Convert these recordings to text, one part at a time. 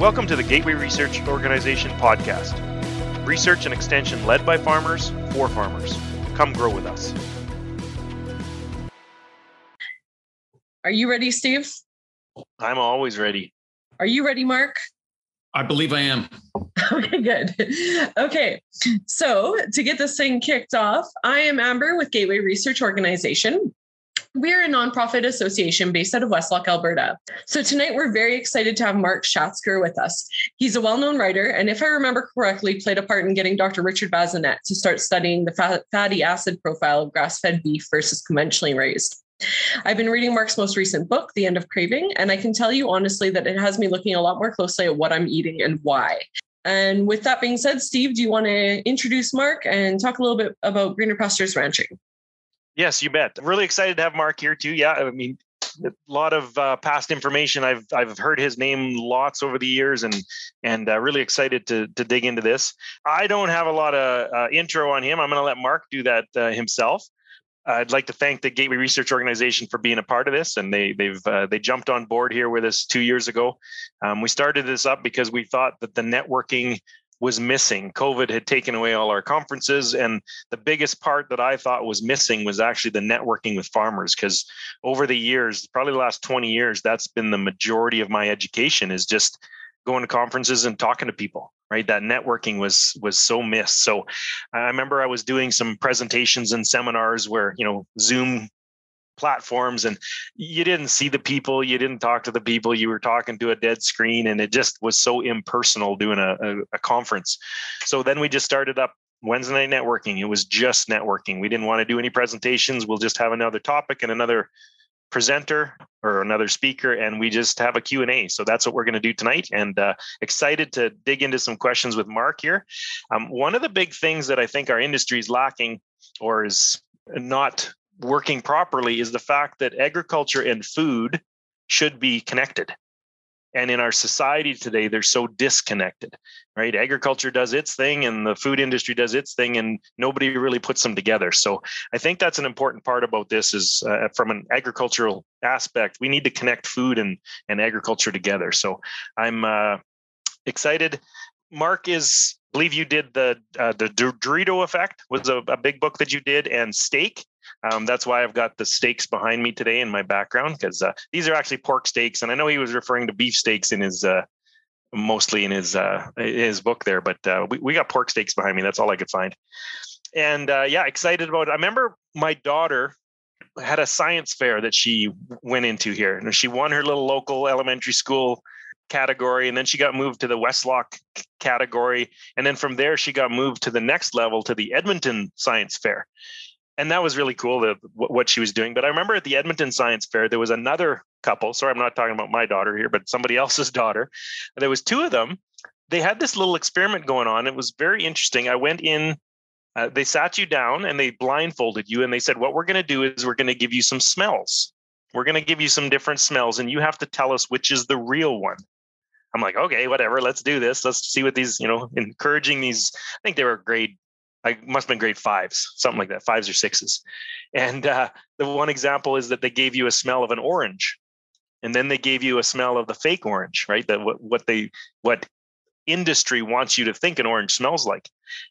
Welcome to the Gateway Research Organization podcast. Research and extension led by farmers for farmers. Come grow with us. Are you ready, Steve? I'm always ready. Are you ready, Mark? I believe I am. Okay, good. Okay, so to get this thing kicked off, I am Amber with Gateway Research Organization. We're a nonprofit association based out of Westlock, Alberta. So tonight we're very excited to have Mark Schatzker with us. He's a well-known writer, and if I remember correctly, played a part in getting Dr. Richard Bazinet to start studying the fatty acid profile of grass-fed beef versus conventionally raised. I've been reading Mark's most recent book, The End of Craving, and I can tell you honestly that it has me looking a lot more closely at what I'm eating and why. And with that being said, Steve, do you want to introduce Mark and talk a little bit about Greener Pastures Ranching? Yes, you bet. Really excited to have Mark here too. Yeah, I mean, a lot of uh, past information. I've I've heard his name lots over the years, and and uh, really excited to to dig into this. I don't have a lot of uh, intro on him. I'm going to let Mark do that uh, himself. I'd like to thank the Gateway Research Organization for being a part of this, and they they've uh, they jumped on board here with us two years ago. Um, we started this up because we thought that the networking was missing. COVID had taken away all our conferences, and the biggest part that I thought was missing was actually the networking with farmers. Because over the years, probably the last twenty years, that's been the majority of my education is just going to conferences and talking to people right that networking was was so missed so i remember i was doing some presentations and seminars where you know zoom platforms and you didn't see the people you didn't talk to the people you were talking to a dead screen and it just was so impersonal doing a, a, a conference. So then we just started up wednesday night networking. It was just networking. We didn't want to do any presentations. We'll just have another topic and another presenter or another speaker and we just have a q&a so that's what we're going to do tonight and uh, excited to dig into some questions with mark here. Um, one of the big things that i think our industry is lacking or is not working properly is the fact that agriculture and food should be connected. And in our society today they're so disconnected right? Agriculture does its thing and the food industry does its thing and nobody really puts them together. So i think that's an important part about this is uh, from an agricultural aspect we need to connect food and and agriculture together. So i'm uh, excited. Mark is believe you did the uh, the Dorito effect was a, a big book that you did and steak um, that's why I've got the steaks behind me today in my background because uh, these are actually pork steaks, and I know he was referring to beef steaks in his uh, mostly in his uh, his book there, but uh, we we got pork steaks behind me. That's all I could find, and uh, yeah, excited about it. I remember my daughter had a science fair that she went into here, and she won her little local elementary school category and then she got moved to the Westlock category and then from there she got moved to the next level to the Edmonton Science Fair and that was really cool the, what she was doing. But i remember at the edmonton science fair there was another couple sorry i'm not talking about my daughter here but somebody else's daughter. There was two of them. They had this little experiment going on. It was very interesting. I went in uh, they sat you down and they blindfolded you and they said what we're going to do is we're going to give you some smells. We're going to give you some different smells and you have to tell us which is the real one. I'm like okay whatever let's do this. Let's see what these you know encouraging these i think they were grade I must have been grade fives, something like that, fives or sixes. And uh, the one example is that they gave you a smell of an orange, and then they gave you a smell of the fake orange, right? That what what they what industry wants you to think an orange smells like.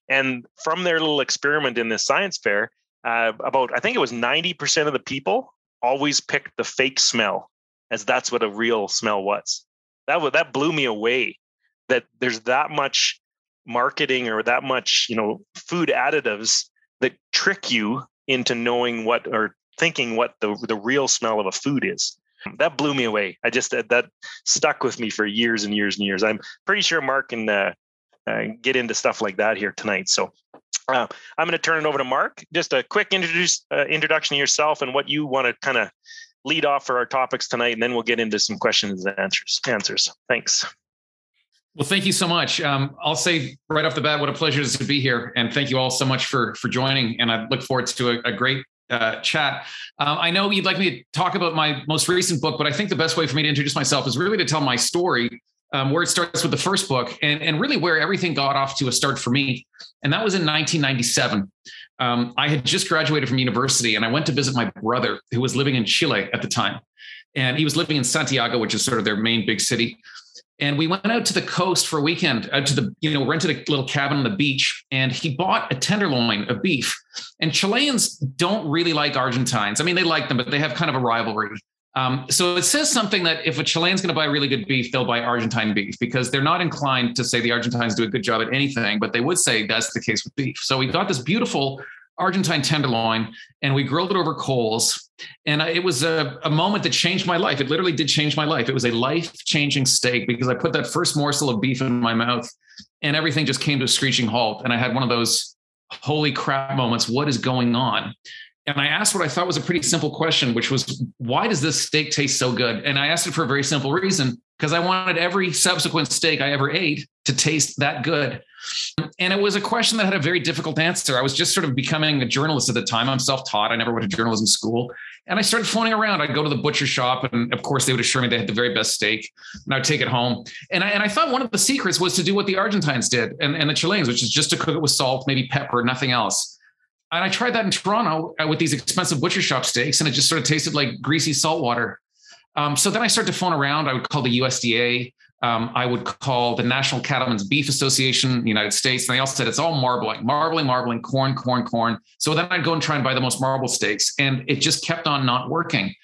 And from their little experiment in this science fair, uh, about I think it was ninety percent of the people always picked the fake smell as that's what a real smell was. That would that blew me away. That there's that much marketing or that much you know food additives that trick you into knowing what or thinking what the the real smell of a food is. That blew me away. I just that, that stuck with me for years and years and years. I'm pretty sure mark can uh, uh, get into stuff like that here tonight. So uh, i'm going to turn it over to mark. Just a quick introduce uh, introduction to yourself and what you want to kind of lead off for our topics tonight and then we'll get into some questions and answers answers. Thanks well, thank you so much. Um, I'll say right off the bat, what a pleasure it is to be here, and thank you all so much for for joining. And I look forward to a, a great uh, chat. Uh, I know you'd like me to talk about my most recent book, but I think the best way for me to introduce myself is really to tell my story, um, where it starts with the first book, and and really where everything got off to a start for me, and that was in 1997. Um, I had just graduated from university, and I went to visit my brother, who was living in Chile at the time, and he was living in Santiago, which is sort of their main big city and we went out to the coast for a weekend out to the you know rented a little cabin on the beach and he bought a tenderloin of beef. And chileans don't really like argentines. I mean they like them but they have kind of a rivalry. Um, so it says something that if a chilean's going to buy really good beef they'll buy argentine beef because they're not inclined to say the argentines do a good job at anything but they would say that's the case with beef. So we got this beautiful Argentine tenderloin, and we grilled it over coals. And it was a, a moment that changed my life. It literally did change my life. It was a life changing steak because I put that first morsel of beef in my mouth, and everything just came to a screeching halt. And I had one of those holy crap moments. What is going on? And I asked what I thought was a pretty simple question, which was, why does this steak taste so good? And I asked it for a very simple reason because I wanted every subsequent steak I ever ate to taste that good. And it was a question that had a very difficult answer. I was just sort of becoming a journalist at the time. I'm self taught, I never went to journalism school. And I started phoning around. I'd go to the butcher shop, and of course, they would assure me they had the very best steak, and I'd take it home. And I, and I thought one of the secrets was to do what the Argentines did and, and the Chileans, which is just to cook it with salt, maybe pepper, nothing else. And I tried that in Toronto uh, with these expensive butcher shop steaks, and it just sort of tasted like greasy salt water. Um, so then I started to phone around. I would call the USDA. Um, I would call the National Cattlemen's Beef Association in the United States. And they all said it's all marbling, marbling, marbling, corn, corn, corn. So then I'd go and try and buy the most marble steaks. And it just kept on not working.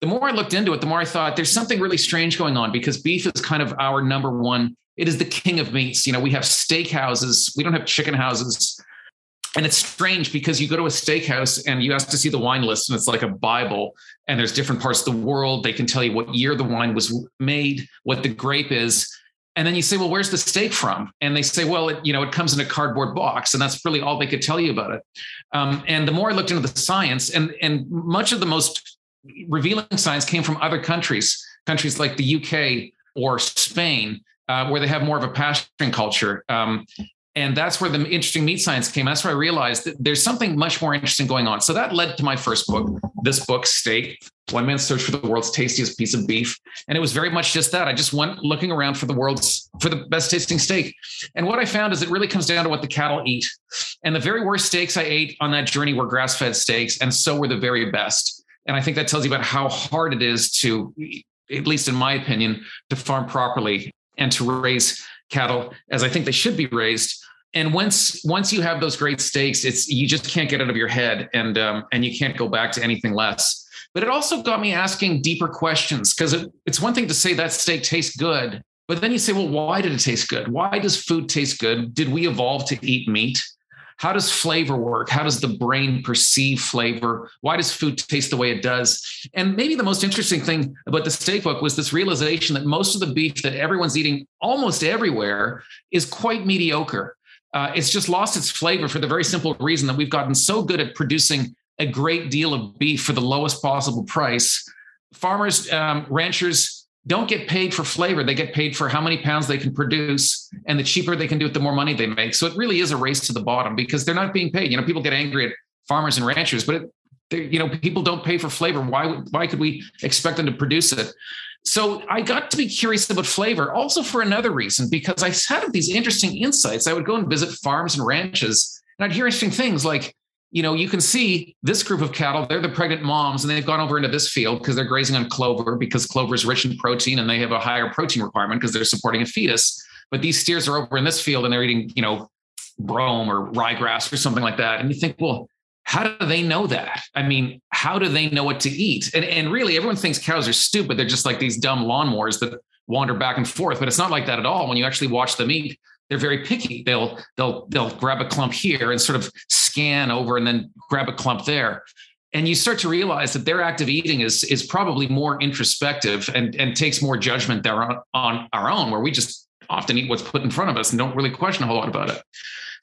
The more I looked into it, the more I thought there's something really strange going on because beef is kind of our number one. It is the king of meats. You know, we have steak houses, we don't have chicken houses and it's strange because you go to a steakhouse and you ask to see the wine list and it's like a bible and there's different parts of the world. They can tell you what year the wine was made what the grape is. And then you say well where's the steak from? And they say well it, you know it comes in a cardboard box. And that's really all they could tell you about it. Um, and the more i looked into the science and and much of the most revealing science came from other countries countries like the uk or spain uh, where they have more of a pasturing culture. Um, and that's where the interesting meat science came. That's where I realized that there's something much more interesting going on. So that led to my first book, this book, Steak, One Man's Search for the World's Tastiest Piece of Beef. And it was very much just that. I just went looking around for the world's, for the best tasting steak. And what I found is it really comes down to what the cattle eat. And the very worst steaks I ate on that journey were grass fed steaks. And so were the very best. And I think that tells you about how hard it is to, at least in my opinion, to farm properly and to raise cattle as I think they should be raised. And once once you have those great steaks, it's you just can't get out of your head, and um, and you can't go back to anything less. But it also got me asking deeper questions because it, it's one thing to say that steak tastes good, but then you say, well, why did it taste good? Why does food taste good? Did we evolve to eat meat? How does flavor work? How does the brain perceive flavor? Why does food taste the way it does? And maybe the most interesting thing about the steak book was this realization that most of the beef that everyone's eating almost everywhere is quite mediocre. Uh, it's just lost its flavor for the very simple reason that we've gotten so good at producing a great deal of beef for the lowest possible price. Farmers, um, ranchers, don't get paid for flavor. They get paid for how many pounds they can produce. And the cheaper they can do it, the more money they make. So it really is a race to the bottom because they're not being paid. You know, people get angry at farmers and ranchers, but it, you know, people don't pay for flavor. Why, why could we expect them to produce it? So I got to be curious about flavor also for another reason, because I had these interesting insights. I would go and visit farms and ranches and I'd hear interesting things like, you know, you can see this group of cattle, they're the pregnant moms, and they've gone over into this field because they're grazing on clover because clover is rich in protein and they have a higher protein requirement because they're supporting a fetus. But these steers are over in this field and they're eating, you know, brome or ryegrass or something like that. And you think, well, how do they know that? I mean, how do they know what to eat? And, and really, everyone thinks cows are stupid. They're just like these dumb lawnmowers that wander back and forth, but it's not like that at all. When you actually watch them eat, they're very picky. They'll they'll they'll grab a clump here and sort of scan over and then grab a clump there. And you start to realize that their active eating is is probably more introspective and, and takes more judgment there on, on our own, where we just often eat what's put in front of us and don't really question a whole lot about it.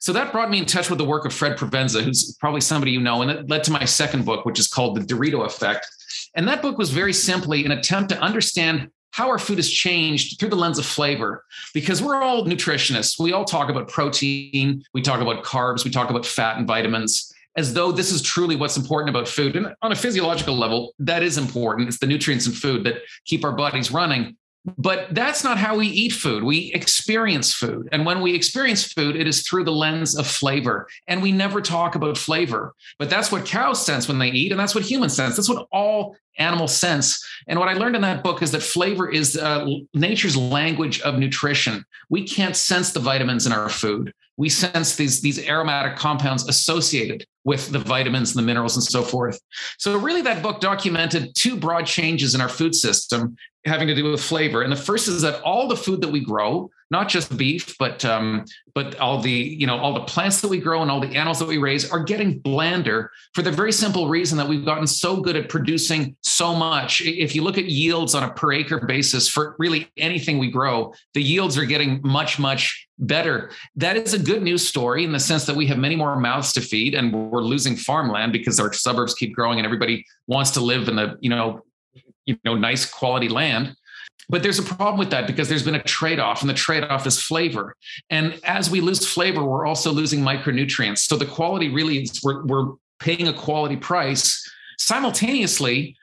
So that brought me in touch with the work of Fred Provenza, who's probably somebody you know, and it led to my second book, which is called The Dorito Effect. And that book was very simply an attempt to understand how our food has changed through the lens of flavor because we're all nutritionists. We all talk about protein, we talk about carbs, we talk about fat and vitamins as though this is truly what's important about food. And on a physiological level, that is important. It's the nutrients in food that keep our bodies running. But that's not how we eat food. We experience food. And when we experience food, it is through the lens of flavor. And we never talk about flavor. But that's what cows sense when they eat. And that's what humans sense. That's what all animal sense. And what I learned in that book is that flavor is uh, nature's language of nutrition. We can't sense the vitamins in our food. We sense these, these aromatic compounds associated with the vitamins and the minerals and so forth. So, really, that book documented two broad changes in our food system having to do with flavor. And the first is that all the food that we grow, not just beef, but um, but all the you know all the plants that we grow and all the animals that we raise are getting blander for the very simple reason that we've gotten so good at producing so much. If you look at yields on a per acre basis for really anything we grow, the yields are getting much much better. That is a good news story in the sense that we have many more mouths to feed and we're losing farmland because our suburbs keep growing and everybody wants to live in the you know you know nice quality land but there's a problem with that because there's been a trade off, and the trade off is flavor. And as we lose flavor, we're also losing micronutrients. So the quality really is we're, we're paying a quality price. Simultaneously,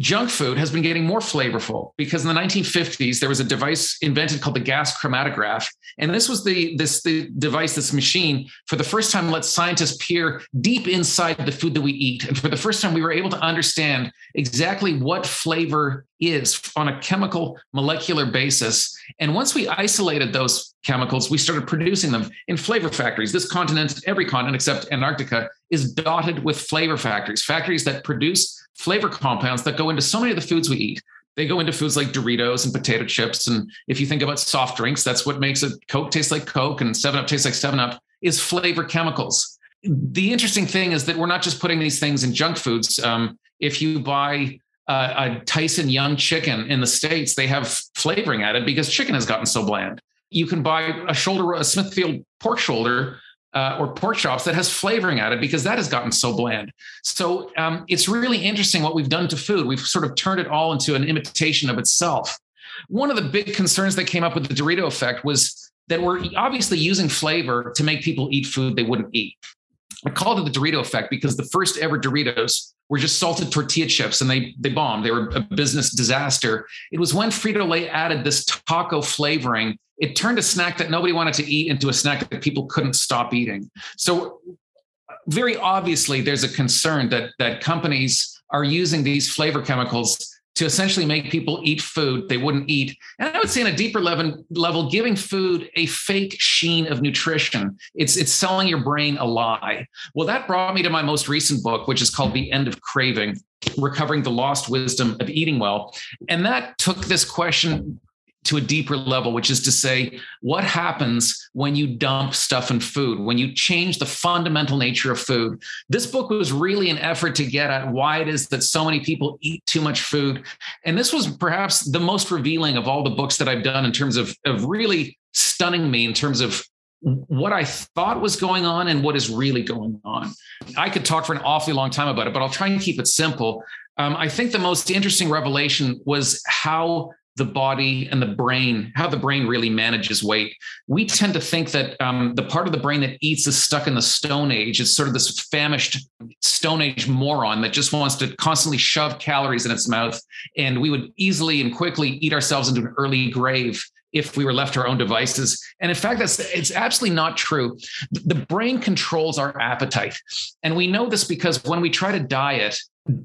junk food has been getting more flavorful because in the 1950s there was a device invented called the gas chromatograph. And this was the this the device this machine for the first time let scientists peer deep inside the food that we eat. And for the first time we were able to understand exactly what flavor is on a chemical molecular basis. And once we isolated those chemicals we started producing them in flavor factories. This continent every continent except antarctica is dotted with flavor factories factories that produce flavor compounds that go into so many of the foods we eat. They go into foods like Doritos and potato chips. And if you think about soft drinks, that's what makes a Coke taste like Coke and 7 Up tastes like 7 Up is flavor chemicals. The interesting thing is that we're not just putting these things in junk foods. Um, if you buy uh, a Tyson Young chicken in the States, they have flavoring added because chicken has gotten so bland. You can buy a shoulder, a Smithfield pork shoulder uh, or pork chops that has flavoring added because that has gotten so bland. So um, it's really interesting what we've done to food. We've sort of turned it all into an imitation of itself. One of the big concerns that came up with the Dorito effect was that we're obviously using flavor to make people eat food they wouldn't eat. I called it the Dorito effect because the first ever Doritos were just salted tortilla chips and they they bombed. They were a business disaster. It was when Frito-Lay added this taco flavoring it turned a snack that nobody wanted to eat into a snack that people couldn't stop eating. So very obviously there's a concern that that companies are using these flavor chemicals to essentially make people eat food they wouldn't eat. And I would say, on a deeper level, level, giving food a fake sheen of nutrition. It's it's selling your brain a lie. Well, that brought me to my most recent book, which is called The End of Craving: Recovering the Lost Wisdom of Eating Well. And that took this question to a deeper level, which is to say, what happens when you dump stuff in food, when you change the fundamental nature of food? This book was really an effort to get at why it is that so many people eat too much food. And this was perhaps the most revealing of all the books that I've done in terms of, of really stunning me in terms of what I thought was going on and what is really going on. I could talk for an awfully long time about it, but I'll try and keep it simple. Um, I think the most interesting revelation was how the body and the brain, how the brain really manages weight. We tend to think that um, the part of the brain that eats is stuck in the Stone Age. It's sort of this famished Stone Age moron that just wants to constantly shove calories in its mouth. And we would easily and quickly eat ourselves into an early grave if we were left to our own devices. And in fact, that's it's absolutely not true. The brain controls our appetite. And we know this because when we try to diet,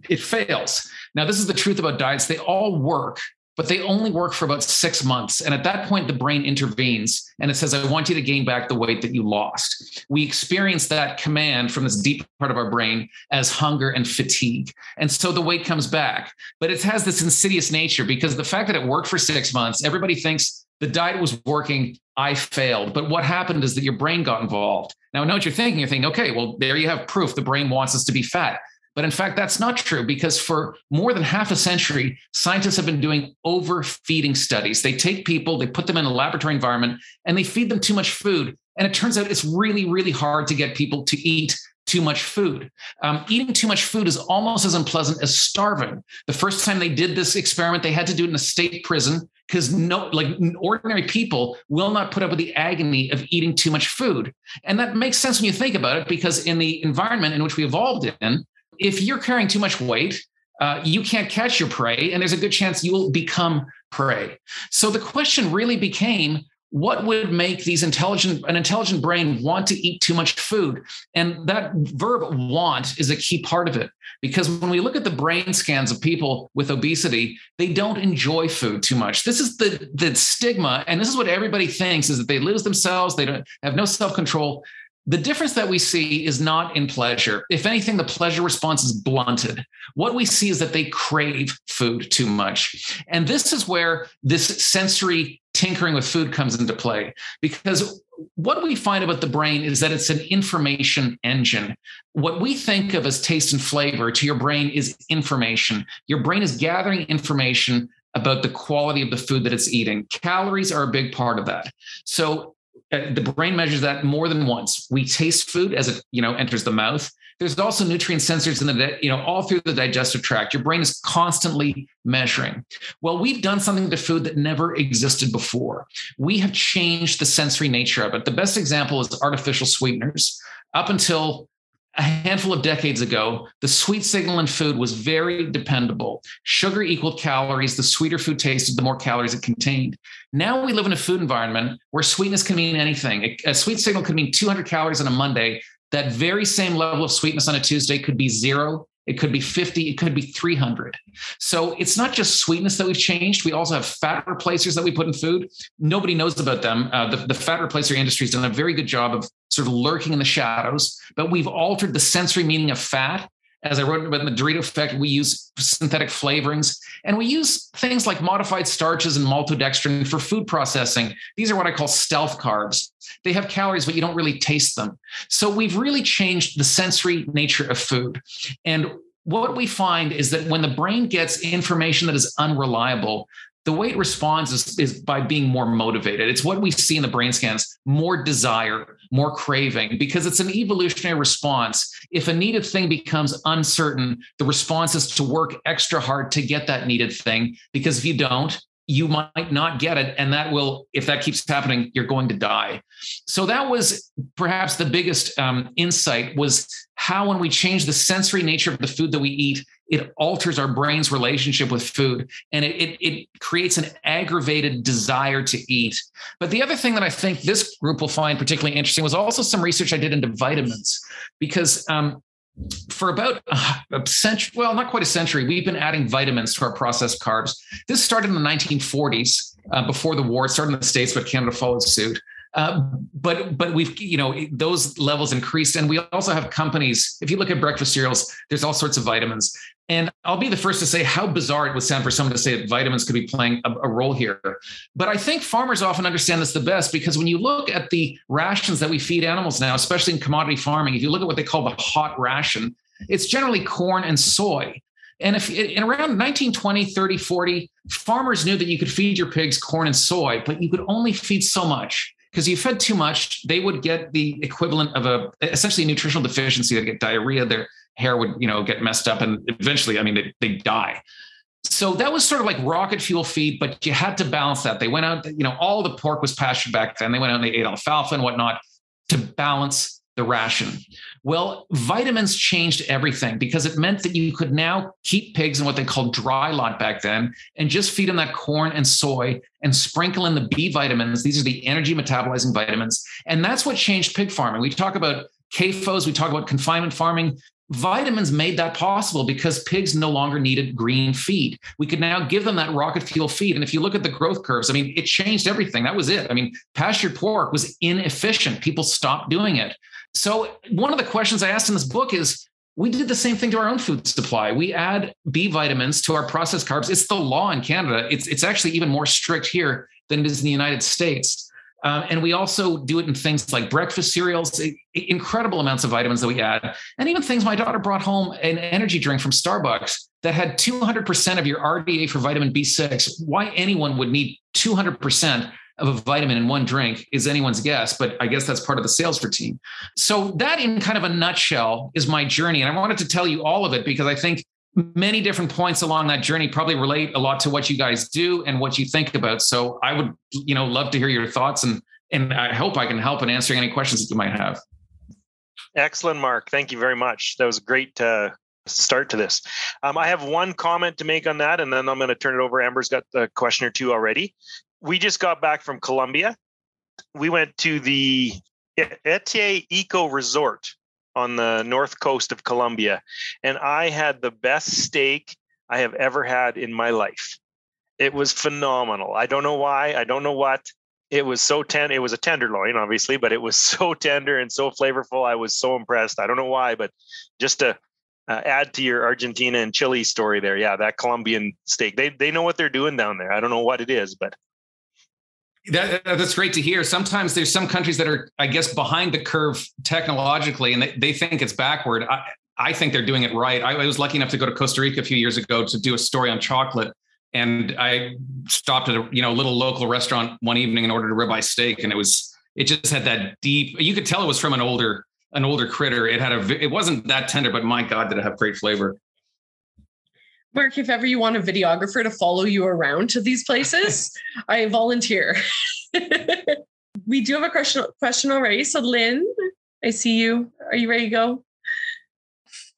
it fails. Now, this is the truth about diets. They all work but they only work for about six months. And at that point, the brain intervenes and it says, I want you to gain back the weight that you lost. We experience that command from this deep part of our brain as hunger and fatigue. And so the weight comes back. But it has this insidious nature because the fact that it worked for six months, everybody thinks the diet was working. I failed. But what happened is that your brain got involved. Now, I know what you're thinking. You're thinking, okay, well, there you have proof the brain wants us to be fat. But in fact, that's not true because for more than half a century, scientists have been doing overfeeding studies. They take people, they put them in a laboratory environment, and they feed them too much food. And it turns out it's really, really hard to get people to eat too much food. Um, eating too much food is almost as unpleasant as starving. The first time they did this experiment, they had to do it in a state prison because no, like ordinary people will not put up with the agony of eating too much food. And that makes sense when you think about it, because in the environment in which we evolved in, if you're carrying too much weight, uh, you can't catch your prey, and there's a good chance you will become prey. So the question really became what would make these intelligent an intelligent brain want to eat too much food? And that verb want is a key part of it because when we look at the brain scans of people with obesity they don't enjoy food too much. This is the the stigma and this is what everybody thinks is that they lose themselves they don't have no self-control the difference that we see is not in pleasure. If anything, the pleasure response is blunted. What we see is that they crave food too much. And this is where this sensory tinkering with food comes into play because what we find about the brain is that it's an information engine. What we think of as taste and flavor to your brain is information. Your brain is gathering information about the quality of the food that it's eating. Calories are a big part of that. So Uh, the brain measures that more than once. We taste food as it you know enters the mouth. There's also nutrient sensors in the you know all through the digestive tract. Your brain is constantly measuring. Well, we've done something to food that never existed before. We have changed the sensory nature of it. The best example is artificial sweeteners. Up until a handful of decades ago, the sweet signal in food was very dependable. Sugar equaled calories. The sweeter food tasted, the more calories it contained. Now we live in a food environment where sweetness can mean anything. A sweet signal could mean 200 calories on a Monday. That very same level of sweetness on a Tuesday could be zero it could be 50, it could be 300. So it's not just sweetness that we've changed. We also have fat replacers that we put in food. Nobody knows about them. Uh, the, the fat replacer industry has done a very good job of sort of lurking in the shadows, but we've altered the sensory meaning of fat as I wrote about the Dorito effect, we use synthetic flavorings and we use things like modified starches and maltodextrin for food processing. These are what I call stealth carbs. They have calories, but you don't really taste them. So we've really changed the sensory nature of food. And what we find is that when the brain gets information that is unreliable, the way it responds is, is by being more motivated. It's what we see in the brain scans more desire, more craving, because it's an evolutionary response. If a needed thing becomes uncertain, the response is to work extra hard to get that needed thing, because if you don't, you might not get it and that will if that keeps happening you're going to die so that was perhaps the biggest um, insight was how when we change the sensory nature of the food that we eat it alters our brain's relationship with food and it, it, it creates an aggravated desire to eat but the other thing that i think this group will find particularly interesting was also some research i did into vitamins because um, for about a century, well, not quite a century, we've been adding vitamins to our processed carbs. This started in the 1940s, uh, before the war. It started in the States, but Canada followed suit. Uh, but but we've you know those levels increased, and we also have companies. If you look at breakfast cereals, there's all sorts of vitamins. And I'll be the first to say how bizarre it would sound for someone to say that vitamins could be playing a, a, role here. But I think farmers often understand this the best because when you look at the rations that we feed animals now, especially in commodity farming, if you look at what they call the hot ration, it's generally corn and soy. And if in around 1920, 30, 40, farmers knew that you could feed your pigs corn and soy, but you could only feed so much because you fed too much, they would get the equivalent of a essentially nutritional deficiency. They'd get diarrhea. Their hair would, you know, get messed up, and eventually, I mean, they they die. So that was sort of like rocket fuel feed, but you had to balance that. They went out, you know, all the pork was pastured back then. They went out and they ate alfalfa and whatnot to balance the ration. Well, vitamins changed everything because it meant that you could now keep pigs in what they called dry lot back then and just feed them that corn and soy and sprinkle in the B vitamins. These are the energy metabolizing vitamins. And that's what changed pig farming. We talk about CAFOs, we talk about confinement farming. Vitamins made that possible because pigs no longer needed green feed. We could now give them that rocket fuel feed. And if you look at the growth curves, I mean, it changed everything. That was it. I mean, pastured pork was inefficient. People stopped doing it. So, one of the questions I asked in this book is we did the same thing to our own food supply. We add B vitamins to our processed carbs. It's the law in Canada. It's, it's actually even more strict here than it is in the United States. Um, and we also do it in things like breakfast cereals, incredible amounts of vitamins that we add. And even things my daughter brought home an energy drink from Starbucks that had 200% of your RDA for vitamin B6. Why anyone would need 200% of a vitamin in one drink is anyone's guess, but I guess that's part of the sales routine. So, that in kind of a nutshell is my journey. And I wanted to tell you all of it because I think many different points along that journey probably relate a lot to what you guys do and what you think about. So, I would, you know, love to hear your thoughts and and I hope I can help in answering any questions that you might have. Excellent, Mark. Thank you very much. That was a great uh, start to this. Um, I have one comment to make on that, and then I'm going to turn it over. Amber's got a question or two already we just got back from Colombia we went to the Ete Eco Resort on the north coast of Colombia, and I had the best steak I have ever had in my life. It was phenomenal. I don't know why. I don't know what. It was so tender. It was a tenderloin, obviously, but it was so tender and so flavorful. I was so impressed. I don't know why, but just to uh, add to your Argentina and Chile story there, yeah, that Colombian steak. They they know what they're doing down there. I don't know what it is, but that, that's great to hear. Sometimes there's some countries that are, I guess, behind the curve technologically, and they, they think it's backward. I, I think they're doing it right. I, I was lucky enough to go to Costa Rica a few years ago to do a story on chocolate, and I stopped at a you know little local restaurant one evening and ordered a ribeye steak, and it was it just had that deep. You could tell it was from an older an older critter. It had a it wasn't that tender, but my God, did it have great flavor. Mark, if ever you want a videographer to follow you around to these places, I volunteer. we do have a question question already. So Lynn, I see you. Are you ready to go?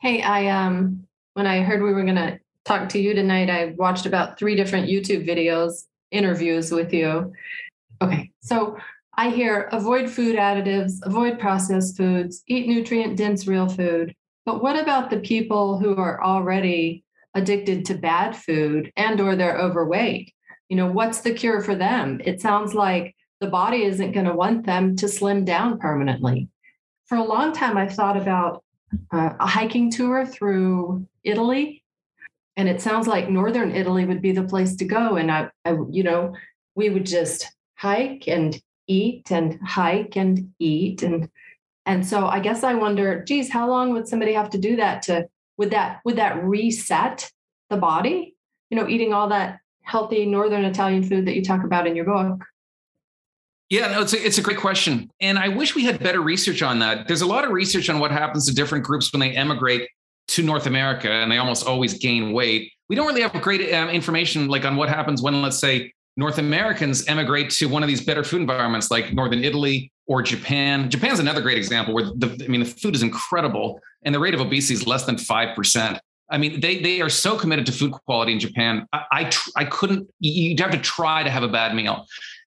Hey, I um when I heard we were gonna talk to you tonight, I watched about three different YouTube videos, interviews with you. Okay, so I hear avoid food additives, avoid processed foods, eat nutrient dense real food. But what about the people who are already addicted to bad food and or they're overweight. You know what's the cure for them? It sounds like the body isn't going to want them to slim down permanently. For a long time i've thought about uh, a hiking tour through italy and it sounds like northern italy would be the place to go and I, I you know we would just hike and eat and hike and eat and and so i guess i wonder geez how long would somebody have to do that to would that would that reset the body you know eating all that healthy northern italian food that you talk about in your book yeah, no, it's a, it's a great question. And I wish we had better research on that. There's a lot of research on what happens to different groups when they emigrate to North America and they almost always gain weight. We don't really have great um, information like on what happens when, let's say, North Americans emigrate to one of these better food environments like Northern Italy or Japan. Japan's another great example where the, I mean, the food is incredible and the rate of obesity is less than 5%. I mean, they they are so committed to food quality in Japan. I I, I couldn't. You'd have to try to have a bad meal.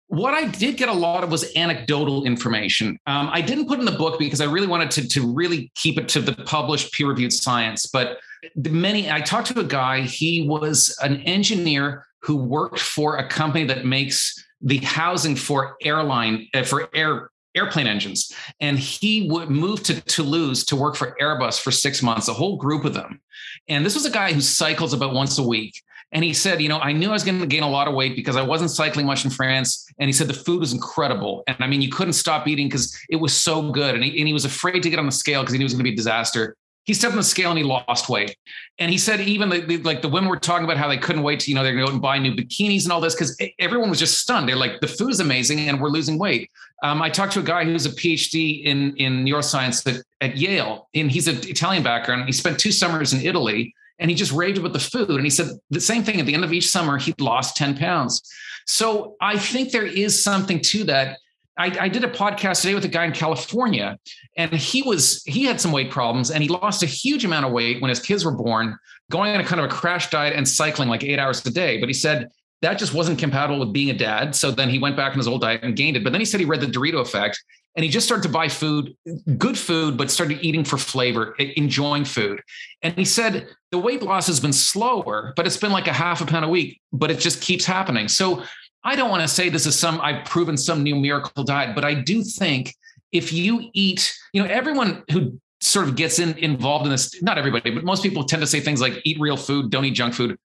What I did get a lot of was anecdotal information. Um, I didn't put in the book because I really wanted to to really keep it to the published peer reviewed science. But many, I talked to a guy. He was an engineer who worked for a company that makes the housing for airline uh, for air airplane engines. And he would move to Toulouse to work for Airbus for six months, a whole group of them. And this was a guy who cycles about once a week. And he said, you know, I knew I was going to gain a lot of weight because I wasn't cycling much in France. And he said the food was incredible. And I mean, you couldn't stop eating because it was so good. And he, and he was afraid to get on the scale because he knew it was going to be a disaster he stepped on the scale and he lost weight. And he said even the, the, like the women were talking about how they couldn't wait to, you know, they're going to go and buy new bikinis and all this because everyone was just stunned. They're like, the food is amazing and we're losing weight. Um, I talked to a guy who's a PhD in, in neuroscience at, at Yale, and he's an Italian background. He spent two summers in Italy and he just raved about the food. And he said the same thing at the end of each summer, he lost 10 pounds. So I think there is something to that I, I, did a podcast today with a guy in California, and he was he had some weight problems, and he lost a huge amount of weight when his kids were born, going on a kind of a crash diet and cycling like eight hours a day. But he said that just wasn't compatible with being a dad. So then he went back on his old diet and gained it. But then he said he read the Dorito effect, and he just started to buy food, good food, but started eating for flavor, enjoying food. And he said the weight loss has been slower, but it's been like a half a pound a week, but it just keeps happening. So I don't want to say this is some, I've proven some new miracle diet, but I do think if you eat, you know, everyone who sort of gets in, involved in this, not everybody, but most people tend to say things like eat real food, don't eat junk food.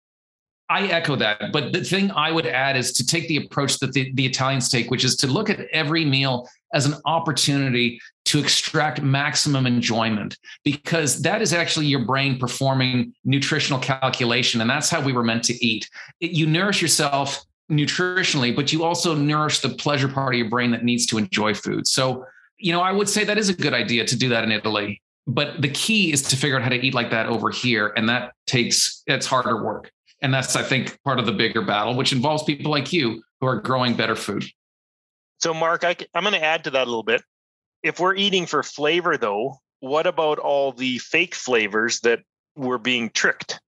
I echo that. But the thing I would add is to take the approach that the, the Italians take, which is to look at every meal as an opportunity to extract maximum enjoyment, because that is actually your brain performing nutritional calculation. And that's how we were meant to eat. It, you nourish yourself nutritionally, but you also nourish the pleasure part of your brain that needs to enjoy food. So, you know, I would say that is a good idea to do that in Italy. But the key is to figure out how to eat like that over here. And that takes, it's harder work. And that's, I think, part of the bigger battle, which involves people like you who are growing better food. So, Mark, I, I'm going to add to that a little bit. If we're eating for flavor, though, what about all the fake flavors that we're being tricked?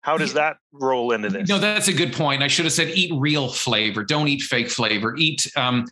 How does that roll into this? No, that's a good point. I should have said eat real flavor. Don't eat fake flavor. Eat um,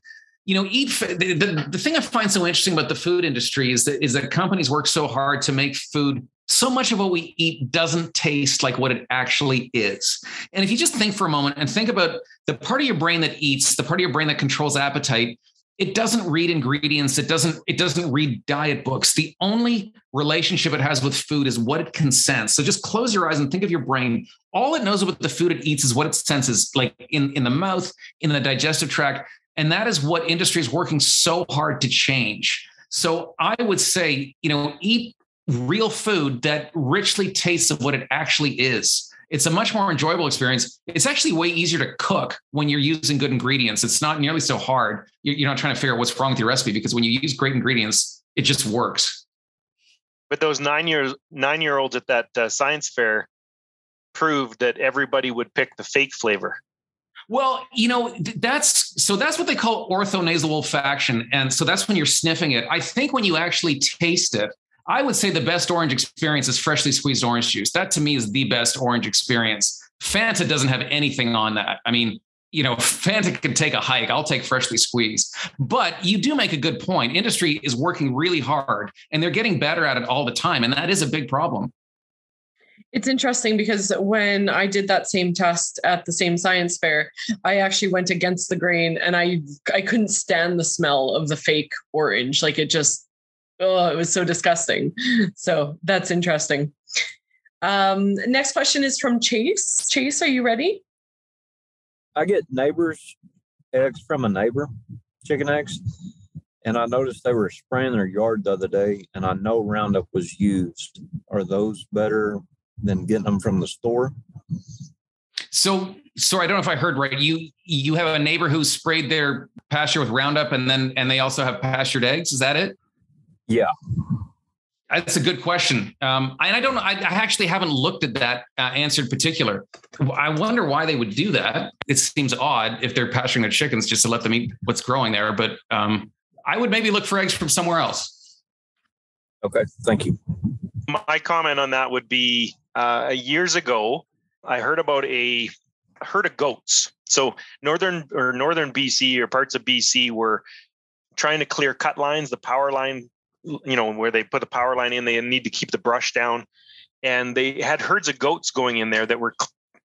you know, eat the, the, the thing I find so interesting about the food industry is that is that companies work so hard to make food so much of what we eat doesn't taste like what it actually is. And if you just think for a moment and think about the part of your brain that eats, the part of your brain that controls appetite, it doesn't read ingredients it doesn't it doesn't read diet books. The only relationship it has with food is what it can sense. So just close your eyes and think of your brain. All it knows about the food it eats is what it senses like in in the mouth in the digestive tract and that is what industry is working so hard to change. So i would say you know eat real food that richly tastes of what it actually is it's a much more enjoyable experience. It's actually way easier to cook when you're using good ingredients. It's not nearly so hard. You're not trying to figure out what's wrong with your recipe because when you use great ingredients, it just works. But those nine years nine year olds at that uh, science fair proved that everybody would pick the fake flavor. Well, you know, that's so that's what they call orthonasal olfaction. And so that's when you're sniffing it. I think when you actually taste it, I would say the best orange experience is freshly squeezed orange juice. That to me is the best orange experience. Fanta doesn't have anything on that. I mean, you know, Fanta can take a hike. I'll take freshly squeezed. But you do make a good point. Industry is working really hard and they're getting better at it all the time. And that is a big problem. It's interesting because when I did that same test at the same science fair, I actually went against the grain and I I couldn't stand the smell of the fake orange. Like it just oh, it was so disgusting. So that's interesting. Um, next question is from Chase. Chase, are you ready? I get neighbors eggs from a neighbor, chicken eggs, and I noticed they were spraying their yard the other day, and I know Roundup was used. Are those better than getting them from the store? So, sorry, I don't know if I heard right. You you have a neighbor who sprayed their pasture with Roundup, and then and they also have pastured eggs. Is that it? Yeah. That's a good question. Um, and I don't know. I, I, actually haven't looked at that uh, answer in particular. I wonder why they would do that. It seems odd if they're pasturing their chickens just to let them eat what's growing there. But um, I would maybe look for eggs from somewhere else. Okay. Thank you. My comment on that would be uh, years ago, I heard about a herd of goats. So northern or northern BC or parts of BC were trying to clear cut lines, the power line you know, where they put the power line in, they need to keep the brush down. And they had herds of goats going in there that were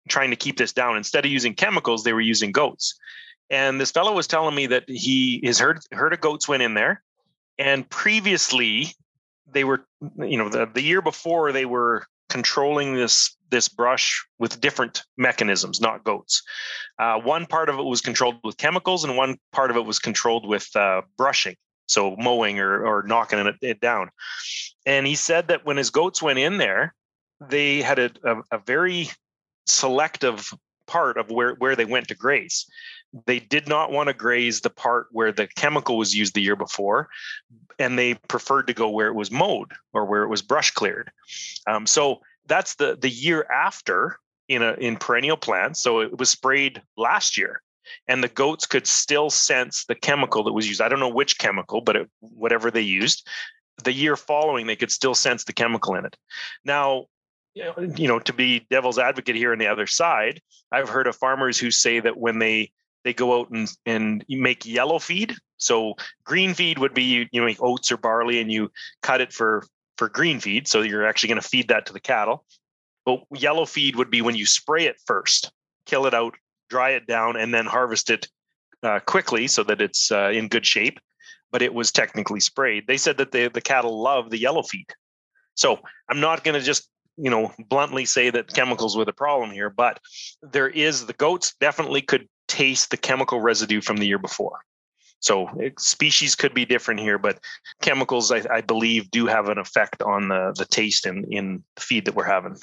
trying to keep this down. Instead of using chemicals, they were using goats. And this fellow was telling me that he his herd herd of goats went in there, and previously they were, you know, the, the year before they were controlling this this brush with different mechanisms, not goats. Uh, one part of it was controlled with chemicals, and one part of it was controlled with uh, brushing so mowing or, or knocking it, down. And he said that when his goats went in there, they had a, a, a very selective part of where, where they went to graze. They did not want to graze the part where the chemical was used the year before, and they preferred to go where it was mowed or where it was brush cleared. Um, so that's the the year after in a in perennial plants. So it was sprayed last year and the goats could still sense the chemical that was used. I don't know which chemical, but it, whatever they used, the year following, they could still sense the chemical in it. Now, you know, to be devil's advocate here on the other side, I've heard of farmers who say that when they they go out and and make yellow feed, so green feed would be you, you make oats or barley and you cut it for for green feed, so you're actually going to feed that to the cattle. But yellow feed would be when you spray it first, kill it out, dry it down, and then harvest it uh, quickly so that it's uh, in good shape. But it was technically sprayed. They said that the the cattle love the yellow feed. So I'm not going to just you know bluntly say that chemicals were the problem here, but there is the goats definitely could taste the chemical residue from the year before. So species could be different here, but chemicals, I, I, believe, do have an effect on the the taste in in the feed that we're having.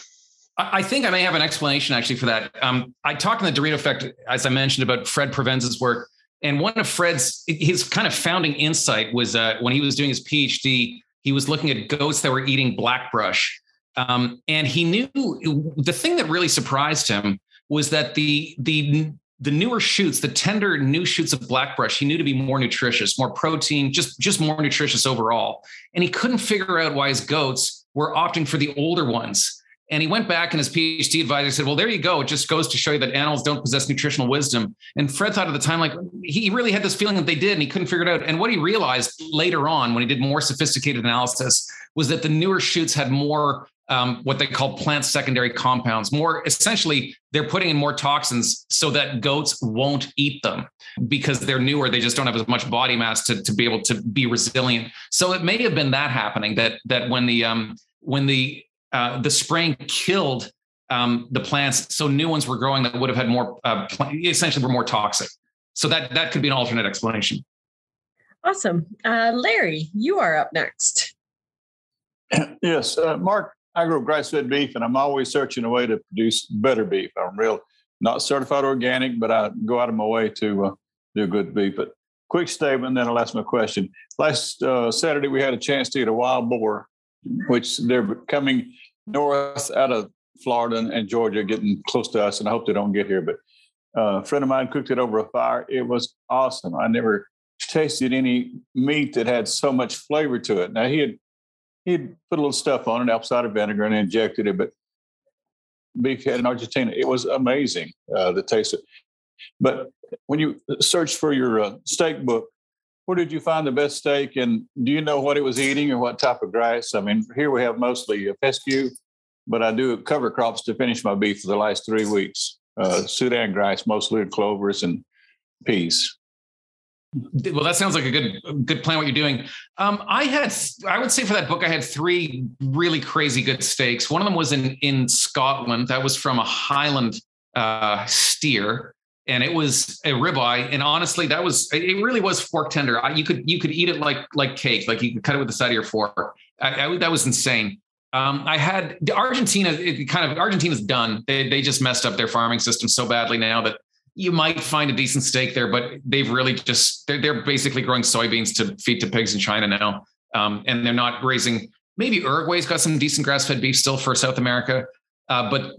I think I may have an explanation actually for that. Um, I talked in the Dorito Effect, as I mentioned, about Fred Provenza's work. And one of Fred's, his kind of founding insight was uh, when he was doing his PhD, he was looking at goats that were eating blackbrush. Um, and he knew the thing that really surprised him was that the, the, the newer shoots, the tender new shoots of blackbrush, he knew to be more nutritious, more protein, just, just more nutritious overall. And he couldn't figure out why his goats were opting for the older ones And he went back and his PhD advisor said, Well, there you go. It just goes to show you that animals don't possess nutritional wisdom. And Fred thought at the time, like, he really had this feeling that they did and he couldn't figure it out. And what he realized later on when he did more sophisticated analysis was that the newer shoots had more um, what they call plant secondary compounds. More essentially, they're putting in more toxins so that goats won't eat them because they're newer. They just don't have as much body mass to, to be able to be resilient. So it may have been that happening that that when the um, when the uh, the spraying killed um, the plants, so new ones were growing that would have had more uh, essentially were more toxic. So that that could be an alternate explanation. Awesome, uh, Larry, you are up next. Yes, uh, Mark I grow grass fed beef and I'm always searching a way to produce better beef. I'm real, not certified organic, but I go out of my way to uh, do good beef. But quick statement, then I'll ask my question. Last uh, Saturday, we had a chance to eat a wild boar, which they're coming north out of Florida and Georgia, getting close to us, and I hope they don't get here. But uh, a friend of mine cooked it over a fire. It was awesome. I never tasted any meat that had so much flavor to it. Now he had he'd put a little stuff on it, apple cider vinegar, and injected it. But beef had in Argentina, it was amazing uh, the taste of. But when you search for your uh, steak book, where did you find the best steak? And do you know what it was eating or what type of grass? I mean, here we have mostly fescue, but I do cover crops to finish my beef for the last three weeks. Uh, Sudan grass, mostly clovers and peas. Well, that sounds like a good good plan. What you're doing. Um, I had, I would say for that book, I had three really crazy good steaks. One of them was in in Scotland. That was from a Highland uh, steer, and it was a ribeye. And honestly, that was it. Really was fork tender. You could you could eat it like like cake. Like you could cut it with the side of your fork. I, I, that was insane. Um, I had Argentina. It kind of Argentina's done. They they just messed up their farming system so badly now that you might find a decent steak there, but they've really just they're they're basically growing soybeans to feed to pigs in China now, um, and they're not raising. Maybe Uruguay's got some decent grass-fed beef still for South America, uh, but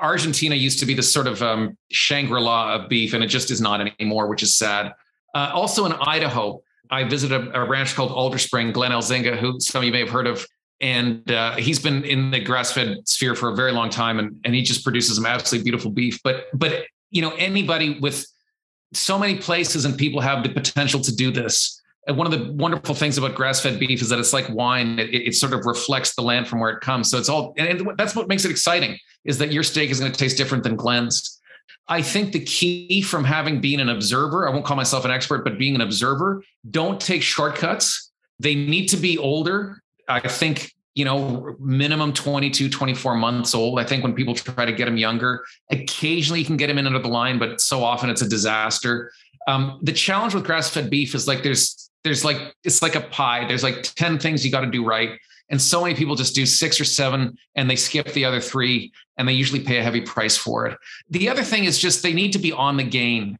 Argentina used to be the sort of um, Shangri-La of beef, and it just is not anymore, which is sad. Uh, also in Idaho, I visited a, a, ranch called Alderspring, Glenn Elzinga, who some of you may have heard of. And uh, he's been in the grass-fed sphere for a very long time, and, and he just produces some absolutely beautiful beef. But but you know anybody with so many places and people have the potential to do this and one of the wonderful things about grass-fed beef is that it's like wine. It, it sort of reflects the land from where it comes. So it's all and that's what makes it exciting is that your steak is going to taste different than glenn's. I think the key from having been an observer i won't call myself an expert but being an observer don't take shortcuts. They need to be older. I think you know, minimum 22, 24 months old. I think when people try to get them younger, occasionally you can get them in under the line, but so often it's a disaster. Um, the challenge with grass-fed beef is like there's there's like it's like a pie. There's like 10 things you got to do right. And so many people just do six or seven and they skip the other three and they usually pay a heavy price for it. The other thing is just they need to be on the gain.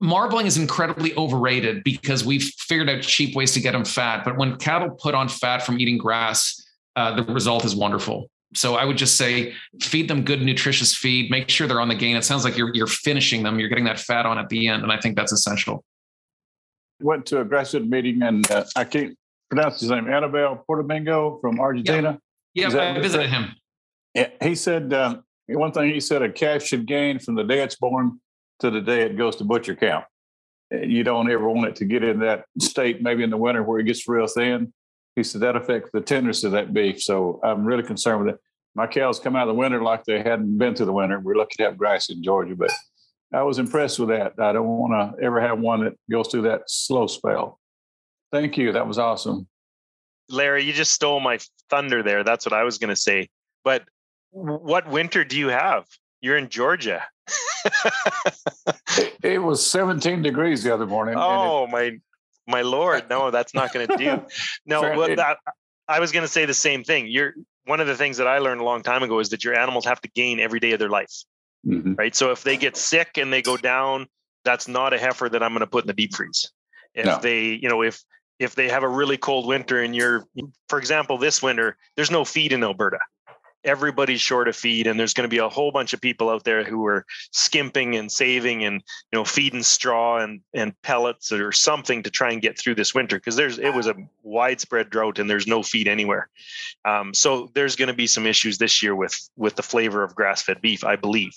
Marbling is incredibly overrated because we've figured out cheap ways to get them fat. But when cattle put on fat from eating grass, uh, the result is wonderful. So I would just say feed them good nutritious feed. Make sure they're on the gain. It sounds like you're you're finishing them. You're getting that fat on at the end, and I think that's essential. Went to a graduate meeting, and uh, I can't pronounce his name. Anibal Pordomingo from Argentina. Yeah, I visited him. Yeah, he said um, one thing. He said a calf should gain from the day it's born to the day it goes to butcher count. You don't ever want it to get in that state, maybe in the winter where it gets real thin he said that affects the tenderness of that beef. So I'm really concerned with it. My cows come out of the winter like they hadn't been through the winter. We're lucky to have grass in Georgia, but I was impressed with that. I don't want to ever have one that goes through that slow spell. Thank you. That was awesome. Larry, you just stole my thunder there. That's what I was going to say. But what winter do you have? You're in Georgia. it, it, was 17 degrees the other morning. Oh, it, my my lord, no, that's not going to do. No, well, that, I was going to say the same thing. You're one of the things that I learned a long time ago is that your animals have to gain every day of their life, mm-hmm. right? So if they get sick and they go down, that's not a heifer that I'm going to put in the deep freeze. If no. they, you know, if if they have a really cold winter and you're, for example, this winter, there's no feed in Alberta. Everybody's short of feed and there's going to be a whole bunch of people out there who are skimping and saving and you know feeding straw and and pellets or something to try and get through this winter because there's it was a widespread drought and there's no feed anywhere. Um, so there's going to be some issues this year with with the flavor of grass-fed beef i believe.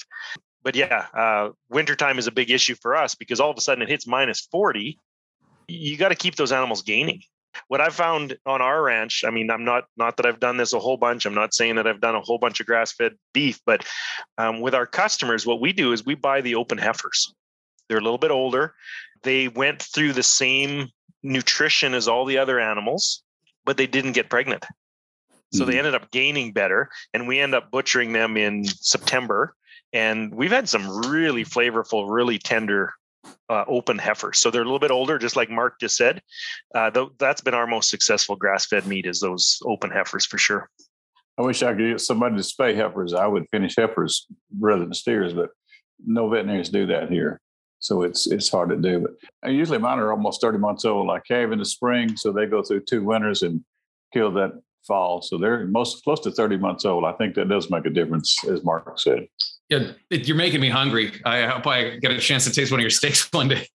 But yeah uh, wintertime is a big issue for us because all of a sudden it hits minus 40 you got to keep those animals gaining what I've found on our ranch, I mean, I'm not not that I've done this a whole bunch. I'm not saying that I've done a whole bunch of grass-fed beef, but um, with our customers, what we do is we buy the open heifers. They're a little bit older. They went through the same nutrition as all the other animals, but they didn't get pregnant. So mm-hmm. they ended up gaining better, and we end up butchering them in September. And we've had some really flavorful, really tender uh, open heifers. So they're a little bit older, just like Mark just said. Uh, th- that's been our most successful grass-fed meat is those open heifers for sure. I wish I could get somebody to spay heifers. I would finish heifers rather than steers, but no veterinarians do that here. So it's it's hard to do. But usually mine are almost 30 months old. I calve in the spring, so they go through two winters and kill that fall. So they're most close to 30 months old. I think that does make a difference, as Mark said. Yeah, you're making me hungry. I hope I get a chance to taste one of your steaks one day.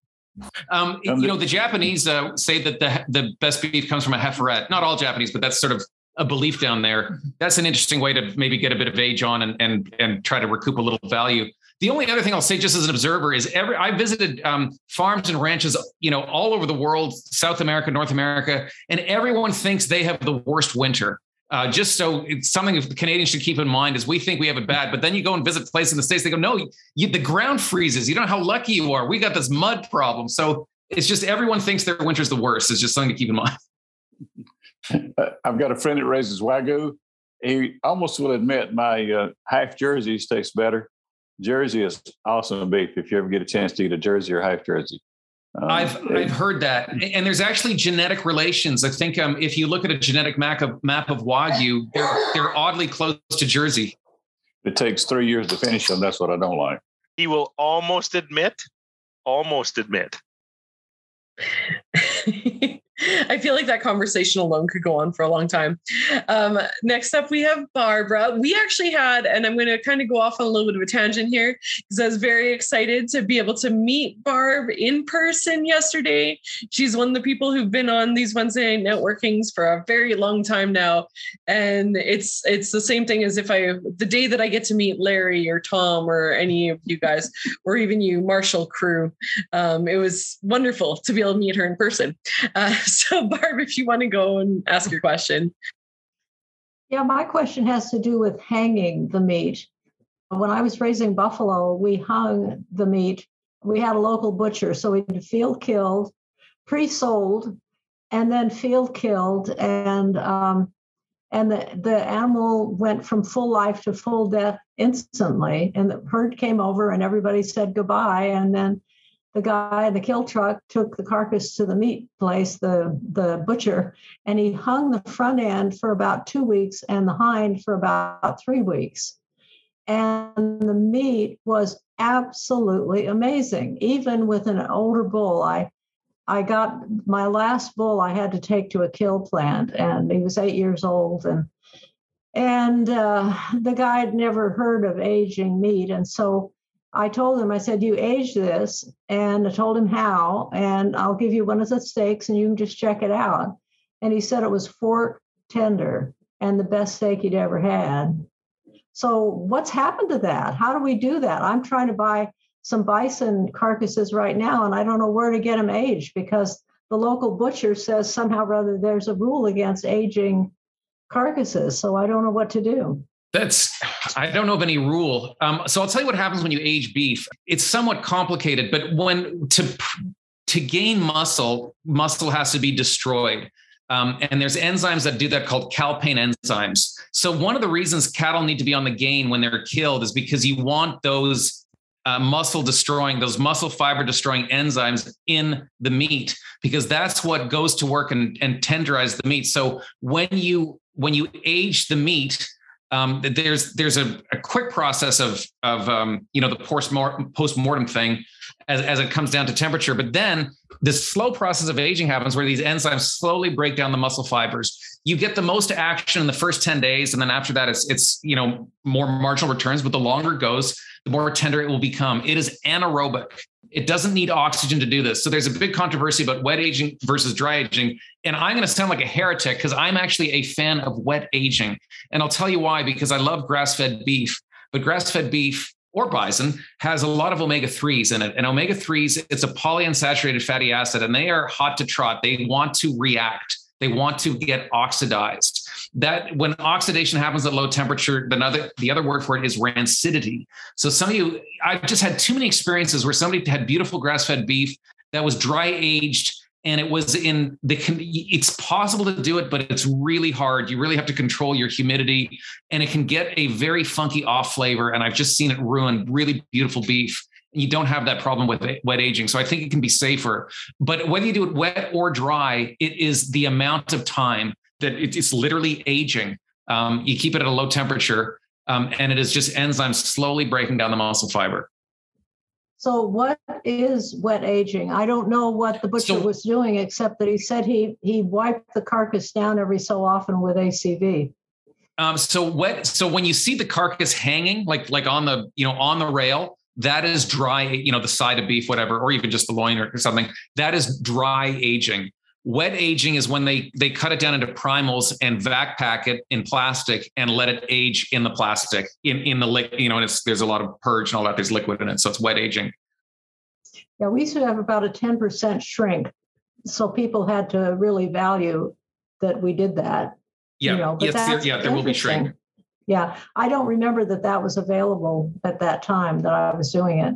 Um, you know, the Japanese uh, say that the the best beef comes from a heiferette. Not all Japanese, but that's sort of a belief down there. That's an interesting way to maybe get a bit of age on and and and try to recoup a little value. The only other thing I'll say, just as an observer, is every I visited um, farms and ranches, you know, all over the world, South America, North America, and everyone thinks they have the worst winter. Uh, just so it's something the Canadians should keep in mind is we think we have it bad, but then you go and visit places in the states, they go, no, you, the ground freezes. You don't know how lucky you are. We got this mud problem. So it's just everyone thinks their winter's the worst. It's just something to keep in mind. I've got a friend that raises wagyu. He almost will admit my uh, half jerseys taste better. Jersey is awesome beef. If you ever get a chance to eat a jersey or half jersey, um, I've I've heard that, and there's actually genetic relations. I think um, if you look at a genetic map of map of Wagyu, they're they're oddly close to Jersey. It takes three years to finish them. That's what I don't like. He will almost admit, almost admit I feel like that conversation alone could go on for a long time. Um, next up, we have Barbara. We actually had, and I'm going to kind of go off on a little bit of a tangent here because I was very excited to be able to meet Barb in person yesterday. She's one of the people who've been on these Wednesday night networkings for a very long time now, and it's it's the same thing as if I the day that I get to meet Larry or Tom or any of you guys or even you Marshall crew. Um, it was wonderful to be to meet her in person. Uh, so, Barb, if you want to go and ask your question. Yeah, my question has to do with hanging the meat. When I was raising buffalo, we hung the meat. We had a local butcher, so we did field killed, pre sold, and then field killed. And um, and the, the animal went from full life to full death instantly. And the herd came over and everybody said goodbye. And then the guy in the kill truck took the carcass to the meat place, the, the butcher, and he hung the front end for about two weeks and the hind for about three weeks. And the meat was absolutely amazing. Even with an older bull, I I got my last bull I had to take to a kill plant, and he was eight years old, and and uh, the guy had never heard of aging meat, and so I told him, I said, you age this. And I told him how, and I'll give you one of the steaks and you can just check it out. And he said it was fork tender and the best steak he'd ever had. So, what's happened to that? How do we do that? I'm trying to buy some bison carcasses right now, and I don't know where to get them aged because the local butcher says somehow or other there's a rule against aging carcasses. So, I don't know what to do. That's I don't know of any rule. Um, so I'll tell you what happens when you age beef. It's somewhat complicated, but when to to gain muscle, muscle has to be destroyed. Um, and there's enzymes that do that called calpain enzymes. So one of the reasons cattle need to be on the gain when they're killed is because you want those uh, muscle destroying, those muscle fiber destroying enzymes in the meat, because that's what goes to work and, and tenderize the meat. So when you when you age the meat, um, there's there's a, a, quick process of of um, you know the post mortem thing as, as it comes down to temperature, but then this slow process of aging happens where these enzymes slowly break down the muscle fibers. You get the most action in the first 10 days. And then after that, it's, it's, you know, more marginal returns, but the longer it goes, the more tender it will become. It is anaerobic. It doesn't need oxygen to do this. So there's a big controversy about wet aging versus dry aging. And I'm going to sound like a heretic because I'm actually a fan of wet aging. And I'll tell you why, because I love grass fed beef, but grass fed beef or bison has a lot of omega 3s in it. And omega 3s, it's a polyunsaturated fatty acid, and they are hot to trot. They want to react, they want to get oxidized. That when oxidation happens at low temperature, the other, the other word for it is rancidity. So some of you, I've just had too many experiences where somebody had beautiful grass fed beef that was dry aged and it was in the it's possible to do it but it's really hard. You really have to control your humidity and it can get a very funky off flavor. And i've just seen it ruin really beautiful beef. You don't have that problem with wet aging. So i think it can be safer. But whether you do it wet or dry it is the amount of time that it's literally aging um, you keep it at a low temperature um, and it is just enzymes slowly breaking down the muscle fiber so what is wet aging? I don't know what the butcher so, was doing, except that he said he he wiped the carcass down every so often with ACV. Um, so wet. So when you see the carcass hanging, like like on the you know on the rail, that is dry. You know the side of beef, whatever, or even just the loin or something. That is dry aging. Wet aging is when they they cut it down into primals and vac pack it in plastic and let it age in the plastic in in the liquid. You know, and it's there's a lot of purge and all that. There's liquid in it, so it's wet aging. Yeah, we used to have about a ten percent shrink, so people had to really value that we did that. Yeah, you know, but yes, there, yeah, there will be shrink. Yeah, I don't remember that that was available at that time that I was doing it.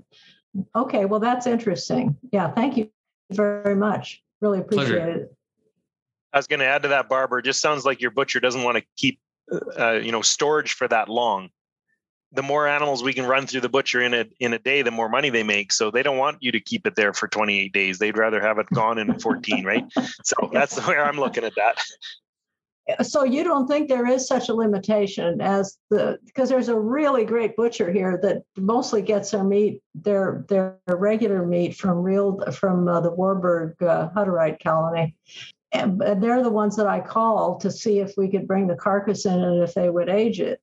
Okay, well that's interesting. Yeah, thank you very much. Really appreciate Pleasure. it. I was going to add to that, Barbara. It just sounds like your butcher doesn't want to keep, uh, you know, storage for that long. The more animals we can run through the butcher in a in a day, the more money they make. So they don't want you to keep it there for 28 days. They'd rather have it gone in 14, right? So that's the way I'm looking at that so you don't think there is such a limitation as the because there's a really great butcher here that mostly gets their meat their their regular meat from real from uh, the Warburg uh, Hutterite colony. And, and they're the ones that I call to see if we could bring the carcass in and if they would age it.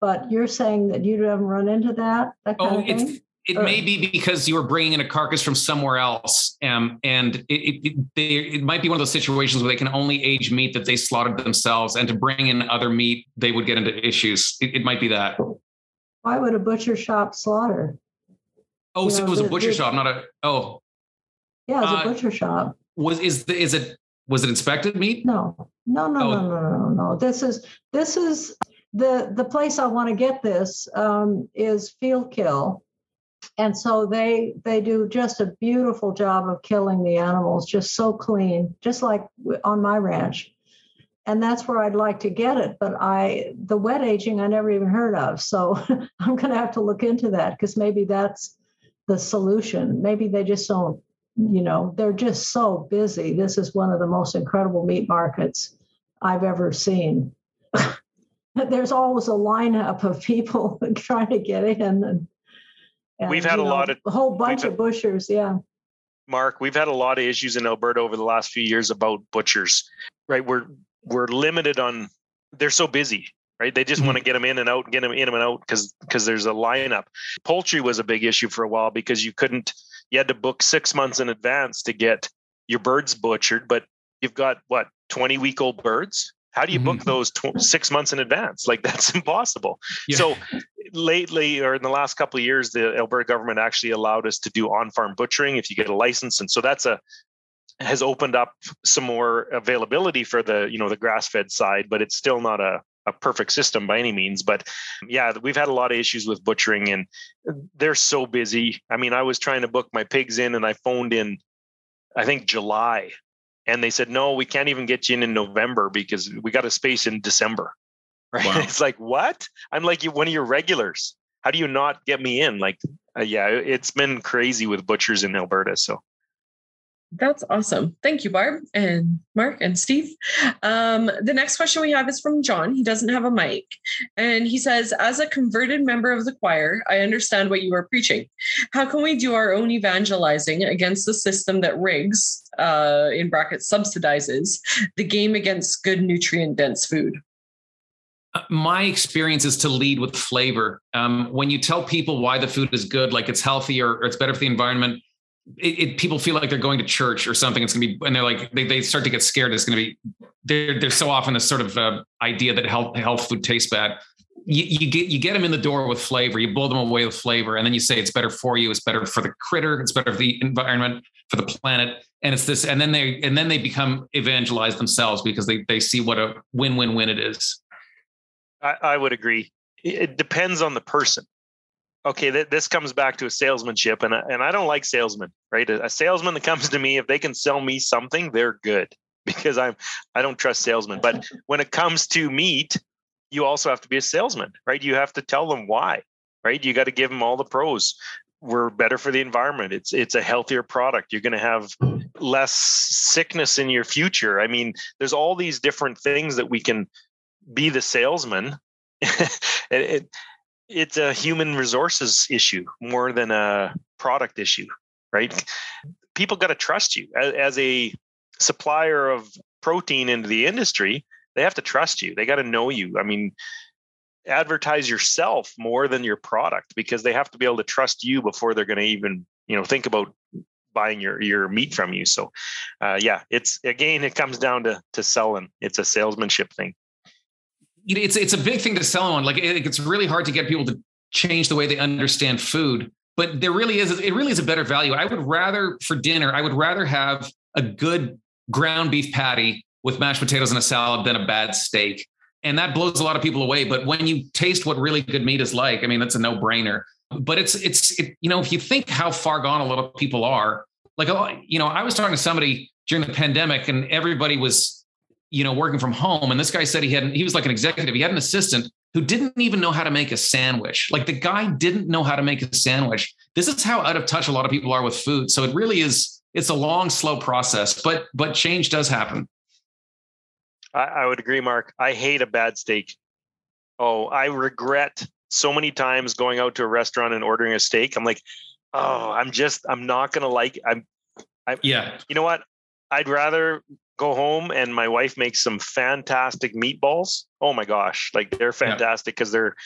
But you're saying that you haven't run into that that kind oh, of thing it may be because you were bringing in a carcass from somewhere else, um, and it, it, they, it might be one of those situations where they can only age meat that they slaughtered themselves, and to bring in other meat, they would get into issues. It, it might be that. Why would a butcher shop slaughter? Oh, you so know, it was the, a butcher the, shop, not a. Oh, yeah, it's uh, a butcher shop. Was is the is it was it inspected meat? No, no, no, oh. no, no, no, no. This is this is the the place I want to get this um, is Field Kill and so they they do just a beautiful job of killing the animals just so clean just like on my ranch. And that's where i'd like to get it but i the wet aging i never even heard of so i'm going to have to look into that because maybe that's the solution. Maybe they just don't you know they're just so busy. This is one of the most incredible meat markets i've ever seen. There's always a lineup of people trying to get in and and, we've had a know, lot of a whole bunch of bushers, yeah. Mark, we've had a lot of issues in Alberta over the last few years about butchers. Right, we're we're limited on. They're so busy, right? They just mm-hmm. want to get them in and out, get them in and out because because there's a lineup. Poultry was a big issue for a while because you couldn't. You had to book six months in advance to get your birds butchered, but you've got what 20 week old birds how do you book mm-hmm. those tw- six months in advance? Like that's impossible. Yeah. So lately, or in the last couple of years, the Alberta government actually allowed us to do on-farm butchering if you get a license, and so that's a has opened up some more availability for the you know the grass-fed side, but it's still not a a perfect system by any means but yeah we've had a lot of issues with butchering and they're so busy i mean i was trying to book my pigs in and i phoned in i think july and they said no we can't even get you in in november because we got a space in december. Right? Wow. it's like what? I'm like one of your regulars. How do you not get me in? Like uh, yeah it's been crazy with butchers in alberta so That's awesome. Thank you, Barb and Mark and Steve. Um, the next question we have is from John. He doesn't have a mic. And he says, As a converted member of the choir, I understand what you are preaching. How can we do our own evangelizing against the system that rigs, uh, in brackets, subsidizes the game against good nutrient dense food? Uh, my experience is to lead with flavor. Um, when you tell people why the food is good, like it's healthy or, or it's better for the environment, it, it, people feel like they're going to church or something. It's going to be, and they're like, they, they start to get scared. It's going to be, there's so often this sort of uh, idea that health, health food tastes bad. You, you, get, you get them in the door with flavor, you blow them away with flavor. And then you say, it's better for you. It's better for the critter. It's better for the environment, for the planet. And it's this, and then they, and then they become evangelized themselves because they, they see what a win-win-win it is. I, I would agree. It depends on the person okay, th- this comes back to a salesmanship, and and I don't like salesmen, right? A, a, salesman that comes to me, if they can sell me something, they're good because I'm I don't trust salesmen. But when it comes to meat, you also have to be a salesman, right? You have to tell them why, right? You got to give them all the pros. We're better for the environment. It's it's a healthier product. You're going to have less sickness in your future. I mean, there's all these different things that we can be the salesman. it, it, it's a human resources issue more than a product issue, right? People got to trust you as, a supplier of protein into the industry. They have to trust you. They got to know you. I mean, advertise yourself more than your product because they have to be able to trust you before they're going to even, you know, think about buying your your meat from you. So, uh, yeah, it's again, it comes down to to selling. It's a salesmanship thing you know, it's it's a big thing to sell on. Like it, it's really hard to get people to change the way they understand food. But there really is it really is a better value. I would rather for dinner, I would rather have a good ground beef patty with mashed potatoes and a salad than a bad steak. And that blows a lot of people away. But when you taste what really good meat is like, I mean, that's a no brainer. But it's it's it, you know, if you think how far gone a lot of people are, like oh, you know, I was talking to somebody during the pandemic, and everybody was you know, working from home. And this guy said he had, he was like an executive. He had an assistant who didn't even know how to make a sandwich. Like the guy didn't know how to make a sandwich. This is how out of touch a lot of people are with food. So it really is, it's a long, slow process, but, but change does happen. I, I would agree, Mark. I hate a bad steak. Oh, I regret so many times going out to a restaurant and ordering a steak. I'm like, oh, I'm just, I'm not going to like, I'm, I, yeah. You know what? I'd rather go home and my wife makes some fantastic meatballs. Oh my gosh, like they're fantastic because yeah. they're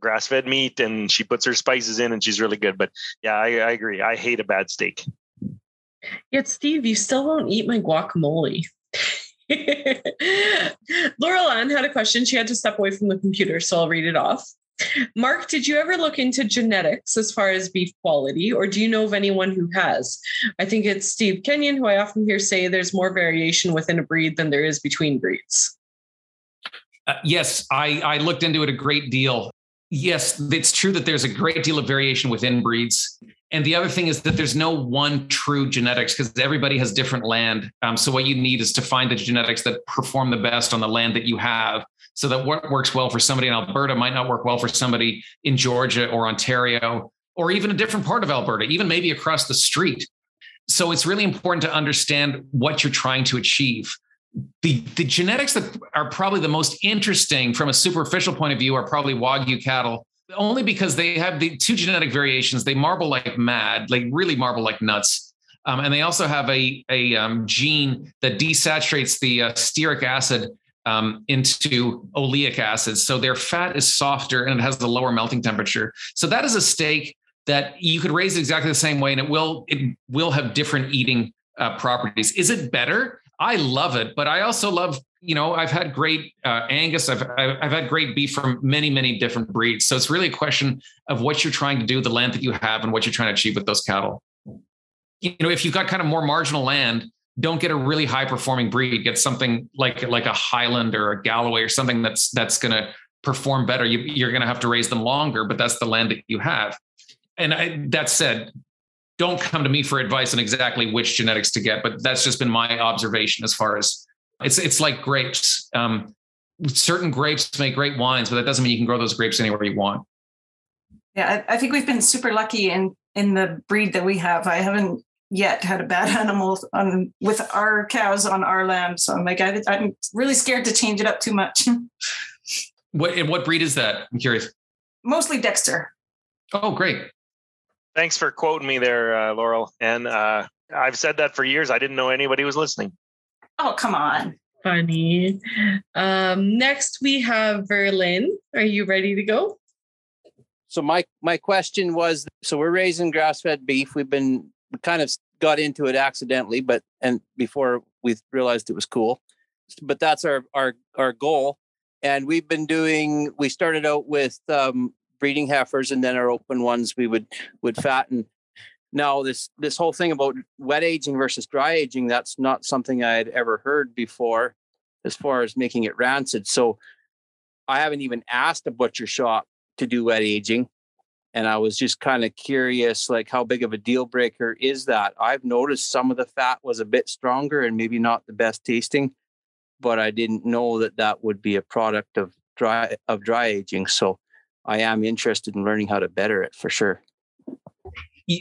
grass fed meat and she puts her spices in and she's really good. But yeah, I, I agree. I hate a bad steak. Yet, Steve, you still won't eat my guacamole. Laurel Ann had a question. She had to step away from the computer, so I'll read it off. Mark, did you ever look into genetics as far as beef quality, or do you know of anyone who has? I think it's Steve Kenyon, who I often hear say there's more variation within a breed than there is between breeds. Uh, yes, I, I looked into it a great deal. Yes, it's true that there's a great deal of variation within breeds. And the other thing is that there's no one true genetics because everybody has different land. Um, so what you need is to find the genetics that perform the best on the land that you have. So that what works well for somebody in Alberta might not work well for somebody in Georgia or Ontario or even a different part of Alberta, even maybe across the street. So it's really important to understand what you're trying to achieve. The, the genetics that are probably the most interesting from a superficial point of view are probably Wagyu cattle only because they have the two genetic variations. They marble like mad, like really marble like nuts. Um, and they also have a, a um, gene that desaturates the uh, stearic acid um, into oleic acid. So their fat is softer and it has the lower melting temperature. So that is a steak that you could raise exactly the same way and it will it will have different eating uh, properties. Is it better? I love it, but I also love you know, I've had great uh, Angus. I've I've had great beef from many many different breeds. So it's really a question of what you're trying to do, the land that you have, and what you're trying to achieve with those cattle. You know, if you've got kind of more marginal land, don't get a really high performing breed. Get something like like a Highland or a Galloway or something that's that's going to perform better. You, you're going to have to raise them longer, but that's the land that you have. And I, that said, don't come to me for advice on exactly which genetics to get, but that's just been my observation as far as it's it's like grapes. Um, certain grapes make great wines, but that doesn't mean you can grow those grapes anywhere you want. Yeah, I, I think we've been super lucky in in the breed that we have. I haven't yet had a bad animal on with our cows on our land. So I'm like, I, I'm really scared to change it up too much. What and what breed is that? I'm curious. Mostly Dexter. Oh, great. Thanks for quoting me there, uh, Laurel. And uh, I've said that for years. I didn't know anybody was listening. Oh, come on. Funny. Um, next, we have Verlin. Are you ready to go? So my my question was: so we're raising grass fed beef. We've been we kind of got into it accidentally, but and before we realized it was cool. But that's our our our goal. And we've been doing we started out with um, breeding heifers and then our open ones we would would fatten. Now this this whole thing about wet aging versus dry aging that's not something i had ever heard before as far as making it rancid. So i haven't even asked a butcher shop to do wet aging and i was just kind of curious like how big of a deal breaker is that i've noticed some of the fat was a bit stronger and maybe not the best tasting but I didn't know that that would be a product of dry of dry aging. So I am interested in learning how to better it for sure.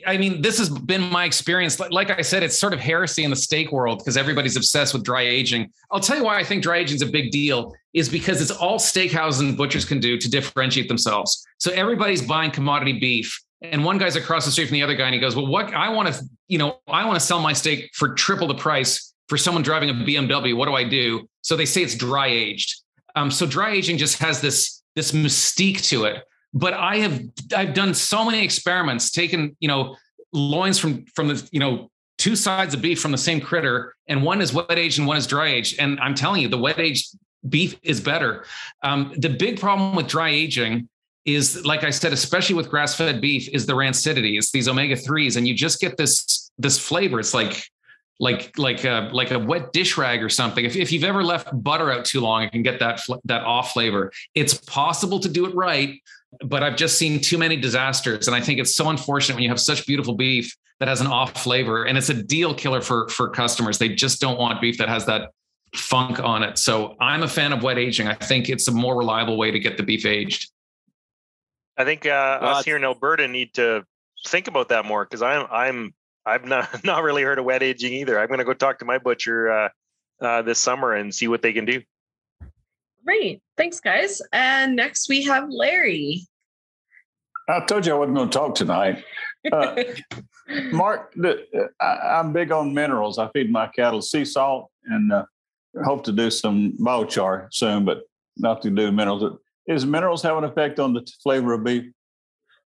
I mean, this has been my experience. Like I said, it's sort of heresy in the steak world because everybody's obsessed with dry aging. I'll tell you why I think dry aging is a big deal is because it's all steakhouses and butchers can do to differentiate themselves. So everybody's buying commodity beef. And one guy's across the street from the other guy, and he goes, "Well, what I want to, you know, I want to sell my steak for triple the price for someone driving a BMW. What do I do?" So they say it's dry aged. Um, so dry aging just has this this mystique to it. But I have I've done so many experiments, taken you know loins from from the you know two sides of beef from the same critter, and one is wet aged and one is dry aged. And I'm telling you, the wet aged beef is better. Um, the big problem with dry aging is, like I said, especially with grass fed beef, is the rancidity. It's these omega threes, and you just get this this flavor. It's like like like a like a wet dish rag or something. If, if you've ever left butter out too long, it can get that that off flavor. It's possible to do it right, but I've just seen too many disasters, and I think it's so unfortunate when you have such beautiful beef that has an off flavor, and it's a deal killer for for customers. They just don't want beef that has that funk on it. So I'm a fan of wet aging. I think it's a more reliable way to get the beef aged. I think uh, well, us here in Alberta need to think about that more because I'm I'm I've not not really heard of wet aging either. I'm going to go talk to my butcher uh, uh, this summer and see what they can do. Great, thanks, guys. And next we have Larry. I told you I wasn't going to talk tonight. Uh, Mark, the, I, am big on minerals. I feed my cattle sea salt and uh, hope to do some biochar soon, but not to do minerals. Is minerals have an effect on the flavor of beef?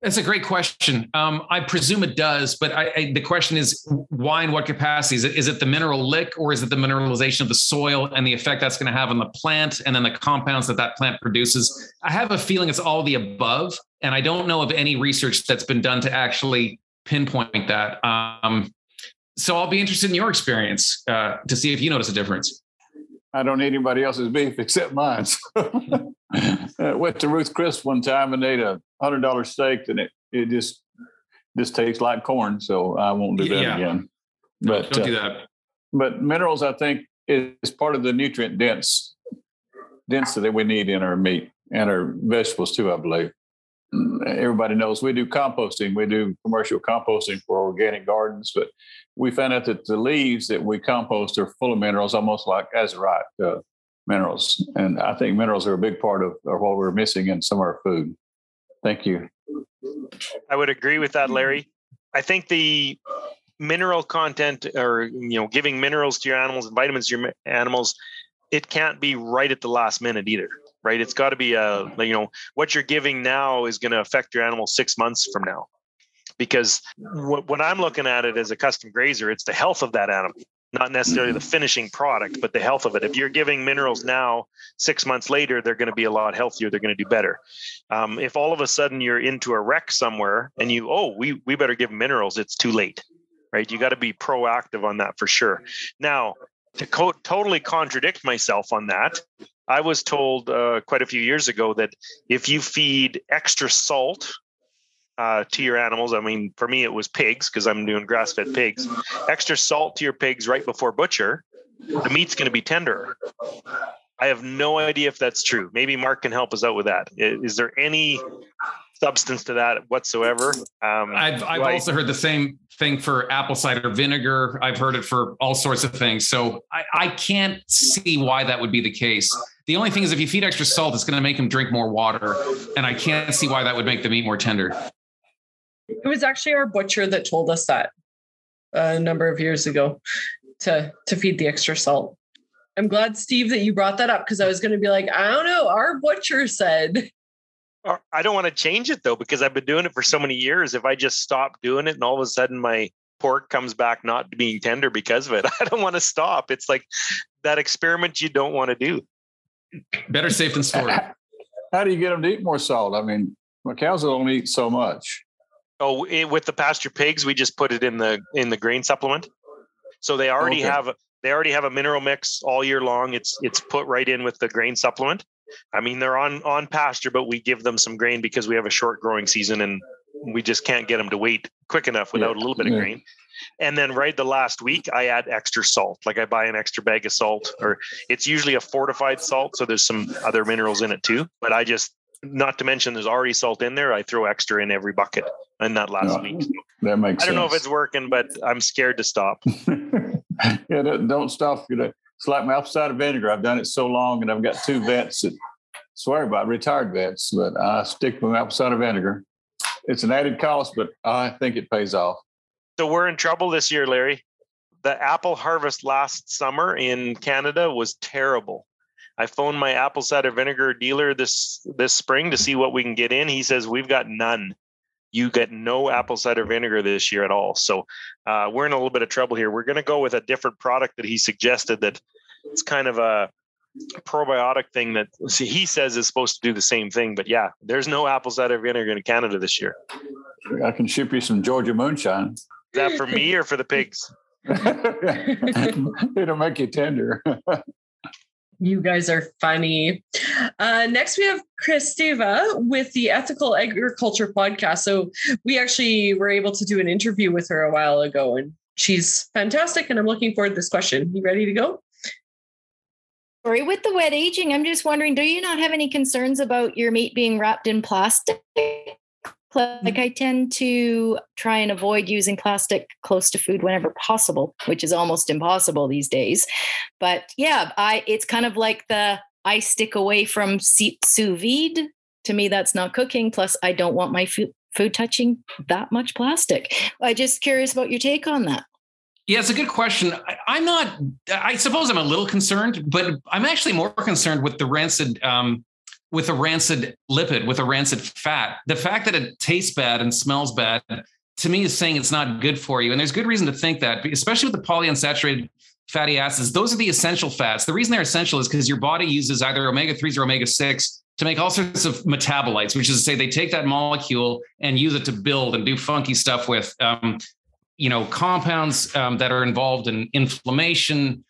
That's a great question. Um, I presume it does, but I, I, the question is why and what capacity? Is it, is it the mineral lick or is it the mineralization of the soil and the effect that's going to have on the plant and then the compounds that that plant produces? I have a feeling it's all the above. And I don't know of any research that's been done to actually pinpoint that. Um, so I'll be interested in your experience uh, to see if you notice a difference. I don't eat anybody else's beef except mine. I went to Ruth Chris one time and ate a hundred dollar steak, and it it just just tastes like corn. So I won't do that yeah. again. But don't do uh, that. but minerals, I think, is part of the nutrient dense density that we need in our meat and our vegetables too. I believe everybody knows we do composting. We do commercial composting for organic gardens, but we found out that the leaves that we compost are full of minerals, almost like azurite uh, minerals. And I think minerals are a big part of, of what we're missing in some of our food. Thank you. I would agree with that, Larry. I think the mineral content or you know giving minerals to your animals and vitamins to your animals it can't be right at the last minute either right it's got to be a you know what you're giving now is going to affect your animal six months from now because when i'm looking at it as a custom grazer it's the health of that animal not necessarily the mm-hmm. finishing product, but the health of it. If you're giving minerals now, six months later, they're going to be a lot healthier. They're going to do better. Um, if all of a sudden you're into a wreck somewhere and you, oh, we we better give minerals, it's too late, right? You got to be proactive on that for sure. Now, to co- totally contradict myself on that, I was told uh, quite a few years ago that if you feed extra salt uh, to your animals. I mean, for me, it was pigs because I'm doing grass fed pigs. Extra salt to your pigs right before butcher, the meat's going to be tender. I have no idea if that's true. Maybe Mark can help us out with that. Is there any substance to that whatsoever. Um, I've I've also heard the same thing for apple cider vinegar. I've heard it for all sorts of things. So I, I can't see why that would be the case. The only thing is if you feed extra salt, it's going to make them drink more water, and I can't see why that would make the meat more tender. It was actually our butcher that told us that a number of years ago to to feed the extra salt. I'm glad, Steve, that you brought that up because I was going to be like, I don't know. Our butcher said, uh, I don't want to change it though because I've been doing it for so many years. If I just stop doing it and all of a sudden my pork comes back not being tender because of it, I don't want to stop. It's like that experiment you don't want to do. Better safe than sorry. How do you get them to eat more salt? I mean, my cows will only eat so much. Oh, it, with the pasture pigs, we just put it in the in the grain supplement. So they already Okay. have they already have a mineral mix all year long. It's it's put right in with the grain supplement. I mean, they're on on pasture, but we give them some grain because we have a short growing season and we just can't get them to wait quick enough without a little bit of yeah. grain. And then right the last week, I add extra salt. Like I buy an extra bag of salt, or it's usually a fortified salt, so there's some other minerals in it too. But I just, not to mention, there's already salt in there. I throw extra in every bucket in that last Yeah. week. That makes I don't know if it's working, but I'm scared to stop. yeah, don't, stop. You know, it's like my apple cider vinegar. I've done it so long, and I've got two vets that swear by it, retired vets, but I stick with apple cider vinegar. It's an added cost, but I think it pays off. So we're in trouble this year, Larry. The apple harvest last summer in Canada was terrible. I phoned my apple cider vinegar dealer this this spring to see what we can get in. He says we've got none. You get no apple cider vinegar this year at all. So uh, we're in a little bit of trouble here. We're going to go with a different product that he suggested that it's kind of a probiotic thing that see, he says is supposed to do the same thing. But yeah, there's no apple cider vinegar in Canada this year. I can ship you some Georgia moonshine. that for me or for the pigs? It'll make you tender. You guys are funny. Uh, next, we have Christeva with the Ethical Agriculture podcast. So, we actually were able to do an interview with her a while ago, and she's fantastic. And I'm looking forward to this question. You ready to go? Sorry, with the wet aging, I'm just wondering, do you not have any concerns about your meat being wrapped in plastic? Like I tend to try and avoid using plastic close to food whenever possible, which is almost impossible these days. But yeah, I it's kind of like the I stick away from sous vide. To me, that's not cooking. Plus, I don't want my food food touching that much plastic. I just curious about your take on that. Yeah, it's a good question. I, I'm not. I suppose I'm a little concerned, but I'm actually more concerned with the rancid, um, with a rancid lipid, with a rancid fat. The fact that it tastes bad and smells bad, to me, is saying it's not good for you. And there's good reason to think that, especially with the polyunsaturated fatty acids. Those are the essential fats. The reason they're essential is because your body uses either omega threes or omega six to make all sorts of metabolites, which is to say they take that molecule and use it to build and do funky stuff with. Um, you know compounds um, that are involved in inflammation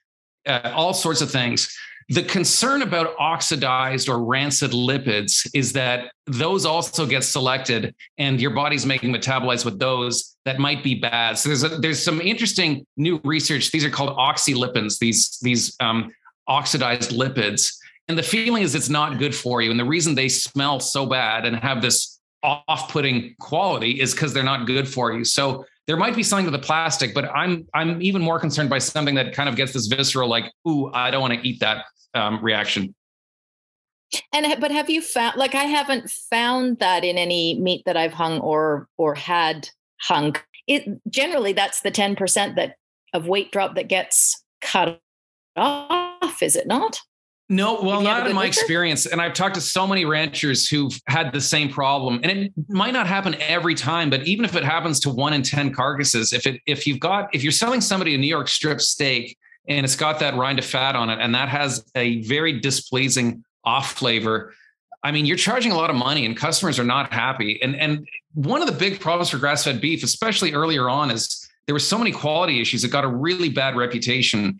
uh, all sorts of things the concern about oxidized or rancid lipids is that those also get selected and your body's making metabolites with those that might be bad. So there's a, there's some interesting new research. These are called oxylipins these these um, oxidized lipids. And the feeling is it's not good for you. And the reason they smell so bad and have this off-putting quality is because they're not good for you. So there might be something to the plastic, but I'm I'm even more concerned by something that kind of gets this visceral, like, ooh, I don't want to eat that um, reaction. And but have you found like I haven't found that in any meat that I've hung or or had hung. It generally that's the 10% that of weight drop that gets cut off, is it not? No, well, Have you had a not in my winter? experience. And I've talked to so many ranchers who've had the same problem. And it might not happen every time, but even if it happens to one in 10 carcasses, if it if you've got if you're selling somebody a New York strip steak and it's got that rind of fat on it, and that has a very displeasing off flavor. I mean, you're charging a lot of money and customers are not happy. And and one of the big problems for grass-fed beef, especially earlier on, is there were so many quality issues. It got a really bad reputation.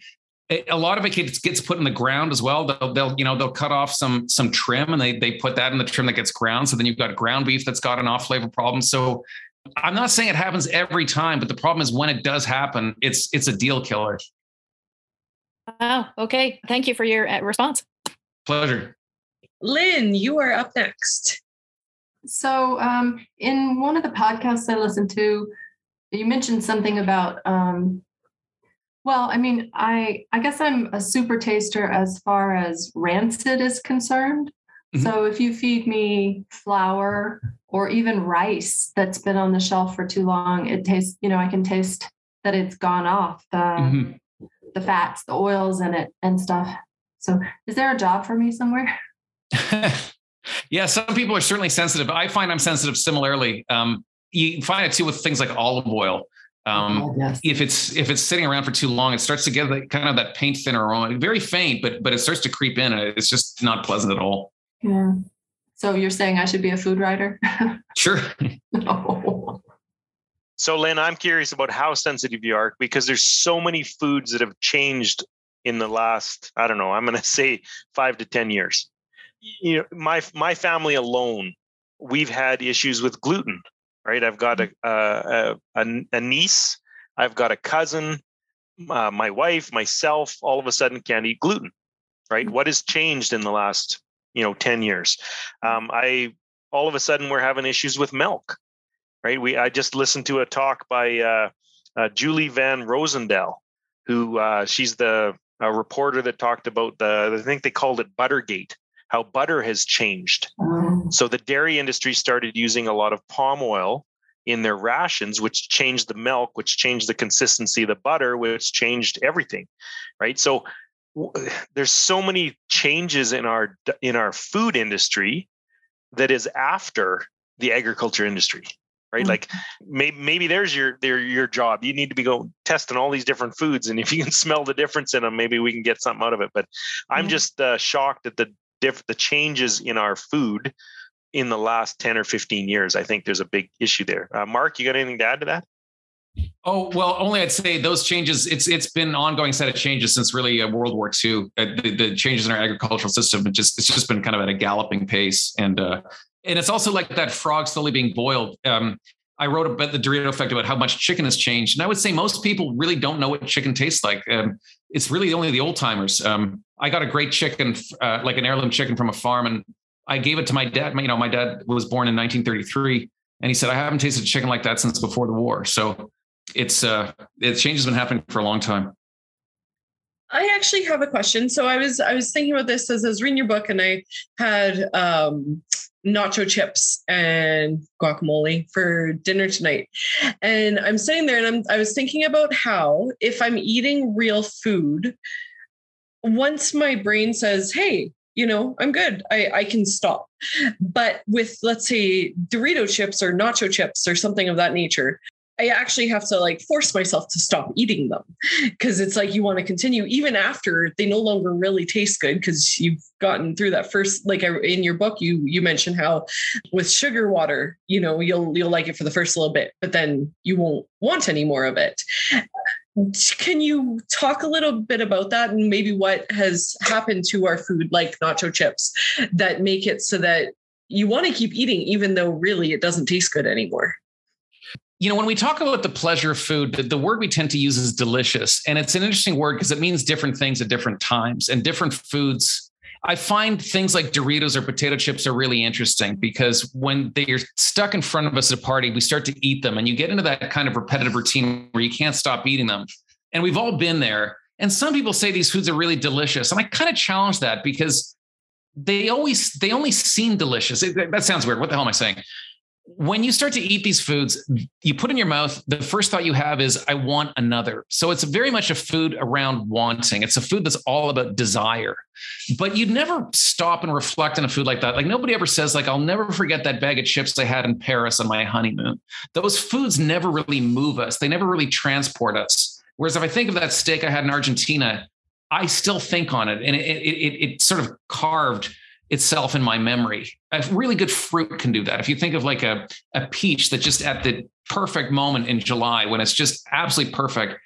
It- a lot of it gets, gets put in the ground as well. They'll, they'll, you know, they'll cut off some some trim and they they put that in the trim that gets ground. So then you've got ground beef that's got an off flavor problem. So I'm not saying it happens every time, but the problem is when it does happen, it's it's a deal killer. Oh, okay. Thank you for your uh, response. Pleasure. Lynn, you are up next. So, um, in one of the podcasts I listened to, you mentioned something about. Um, well, I mean, I I guess I'm a super taster as far as rancid is concerned. Mm-hmm. So if you feed me flour or even rice that's been on the shelf for too long, it tastes. You know, I can taste that it's gone off the mm-hmm. the fats, the oils in it, and stuff. So, is there a job for me somewhere? yeah, some people are certainly sensitive. I find I'm sensitive similarly. Um, you find it too with things like olive oil. Um, oh, yes. If it's if it's sitting around for too long, it starts to get like, kind of that paint thinner aroma. Very faint, but but it starts to creep in. It's just not pleasant at all. Yeah. So you're saying I should be a food writer? sure. no. So Lynn, I'm curious about how sensitive you are because there's so many foods that have changed in the last, I don't know, I'm going to say five to 10 years. You know, my, my family alone, we've had issues with gluten, right? I've got a, a, a, a niece, I've got a cousin, uh, my wife, myself, all of a sudden can't eat gluten, right? Mm. What has changed in the last, you know, 10 years? Um, I, all of a sudden we're having issues with milk, right? We, I just listened to a talk by uh, uh, Julie Van Rosendaal, who uh, she's the reporter that talked about the I think they called it Buttergate, how butter has changed. Mm. So the dairy industry started using a lot of palm oil in their rations, which changed the milk, which changed the consistency of the butter, which changed everything, right? So w- there's so many changes in our in our food industry that is after the agriculture industry right mm-hmm. like maybe maybe there's your their your job you need to be going testing all these different foods and if you can smell the difference in them maybe we can get something out of it but i'm mm-hmm. just uh, shocked at the diff the changes in our food in the last 10 or 15 years i think there's a big issue there uh, mark you got anything to add to that Oh well, only I'd say those changes. It's it's been an ongoing set of changes since really uh, World War II. Uh, the, the, changes in our agricultural system, it just it's just been kind of at a galloping pace, and uh, and it's also like that frog slowly being boiled. Um, I wrote about the Dorito effect about how much chicken has changed, and I would say most people really don't know what chicken tastes like. Um, it's really only the old timers. Um, I got a great chicken, uh, like an heirloom chicken from a farm, and I gave it to my dad. You know, my dad was born in 1933, and he said I haven't tasted chicken like that since before the war. So it's uh, it change has been happening for a long time. I actually have a question. So I was I was thinking about this as I was reading your book, and I had um, nacho chips and guacamole for dinner tonight. And I'm sitting there and I'm I was thinking about how if I'm eating real food, once my brain says, hey, you know, I'm good. I, I can stop. But with, let's say, Dorito chips or nacho chips or something of that nature, I actually have to like force myself to stop eating them because it's like you want to continue even after they no longer really taste good because you've gotten through that first like in your book you you mentioned how with sugar water you know you'll you'll like it for the first little bit but then you won't want any more of it can you talk a little bit about that and maybe what has happened to our food like nacho chips that make it so that you want to keep eating even though really it doesn't taste good anymore you know, when we talk about the pleasure of food, the, the, word we tend to use is delicious. And it's an interesting word because it means different things at different times and different foods. I find things like Doritos or potato chips are really interesting because when they're stuck in front of us at a party, we start to eat them and you get into that kind of repetitive routine where you can't stop eating them. And we've all been there. And some people say these foods are really delicious. And I kind of challenge that because they always, they only seem delicious. It, that sounds weird. What the hell am I saying? When you start to eat these foods, you put in your mouth, the first thought you have is, I want another. So it's very much a food around wanting. It's a food that's all about desire. But you'd never stop and reflect on a food like that. Like nobody ever says, like, I'll never forget that bag of chips I had in Paris on my honeymoon. Those foods never really move us, they never really transport us. Whereas if I think of that steak I had in Argentina, I still think on it and it, it, it, it sort of carved itself in my memory. A really good fruit can do that. If you think of like a, a peach that just at the perfect moment in July when it's just absolutely perfect,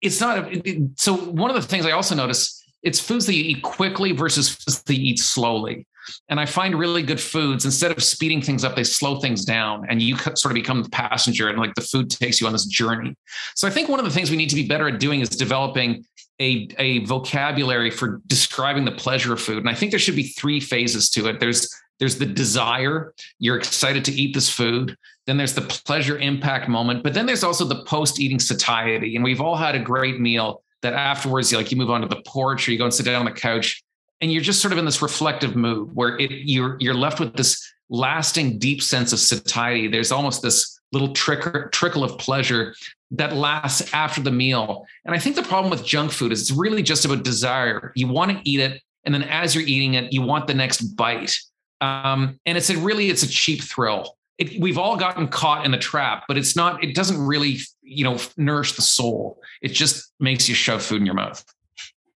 it's not. A, it, so one of the things I also notice it's foods that you eat quickly versus foods that you eat slowly. And I find really good foods instead of speeding things up, they slow things down, and you sort of become the passenger, and like the food takes you on this journey. So I think one of the things we need to be better at doing is developing a, a vocabulary for describing the pleasure of food. And I think there should be three phases to it. There's there's the desire. You're excited to eat this food. Then there's the pleasure impact moment. But then there's also the post eating satiety. And we've all had a great meal that afterwards, you like you move on to the porch or you go and sit down on the couch and you're just sort of in this reflective mood where it, you're, you're left with this lasting deep sense of satiety. There's almost this little trick, trickle of pleasure that lasts after the meal. And I think the problem with junk food is it's really just about desire. You want to eat it. And then as you're eating it, you want the next bite. Um, and it's a really, it's a cheap thrill. It, we've all gotten caught in the trap, but it's not, it doesn't really, you know, nourish the soul. It just makes you shove food in your mouth.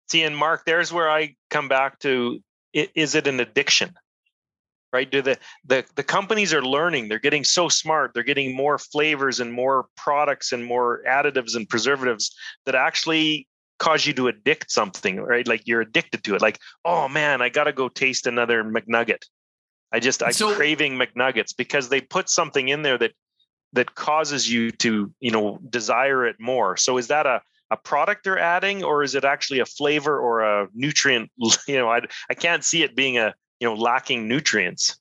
See, and Mark, there's where I come back to, is it an addiction? Right? Do the, the the companies are learning. They're getting so smart. They're getting more flavors and more products and more additives and preservatives that actually cause you to addict something right? Like you're addicted to it. Like oh man i got to go taste another mcnugget. I just i'm so, craving mcnuggets because they put something in there that that causes you to you know desire it more. So is that a a product they're adding or is it actually a flavor or a nutrient? You know i, I can't see it being a you know lacking nutrients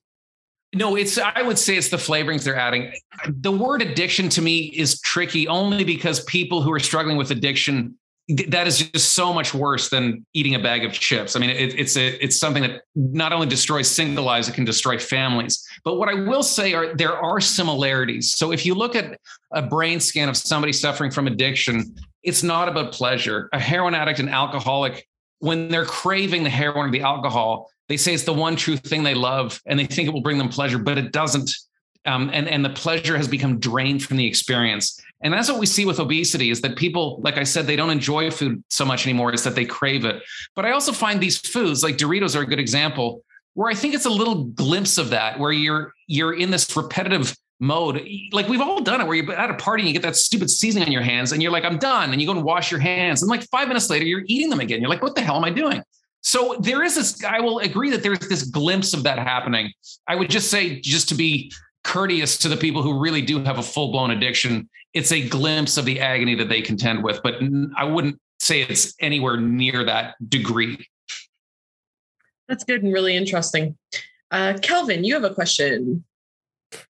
no, it's I would say it's the flavorings they're adding. The word addiction to me is tricky only because people who are struggling with addiction that is just so much worse than eating a bag of chips. I mean, it, it's a it's something that not only destroys single lives, it can destroy families. But what I will say are there are similarities. So if you look at a brain scan of somebody suffering from addiction, it's not about pleasure. A heroin addict and alcoholic, when they're craving the heroin or the alcohol, they say it's the one true thing they love and they think it will bring them pleasure, but it doesn't. Um, and, and the pleasure has become drained from the experience. And that's what we see with obesity is that people, like I said, they don't enjoy food so much anymore, is that they crave it. But I also find these foods, like Doritos are a good example, where I think it's a little glimpse of that, where you're you're in this repetitive mode. Like we've all done it where you're at a party and you get that stupid seasoning on your hands and you're like, I'm done. And you go and wash your hands. And like five minutes later, you're eating them again. You're like, what the hell am I doing? So there is this, I will agree that there's this glimpse of that happening. I would just say, just to be courteous to the people who really do have a full blown addiction, it's a glimpse of the agony that they contend with, but I wouldn't say it's anywhere near that degree. That's good and really interesting. Uh, Kelvin, you have a question.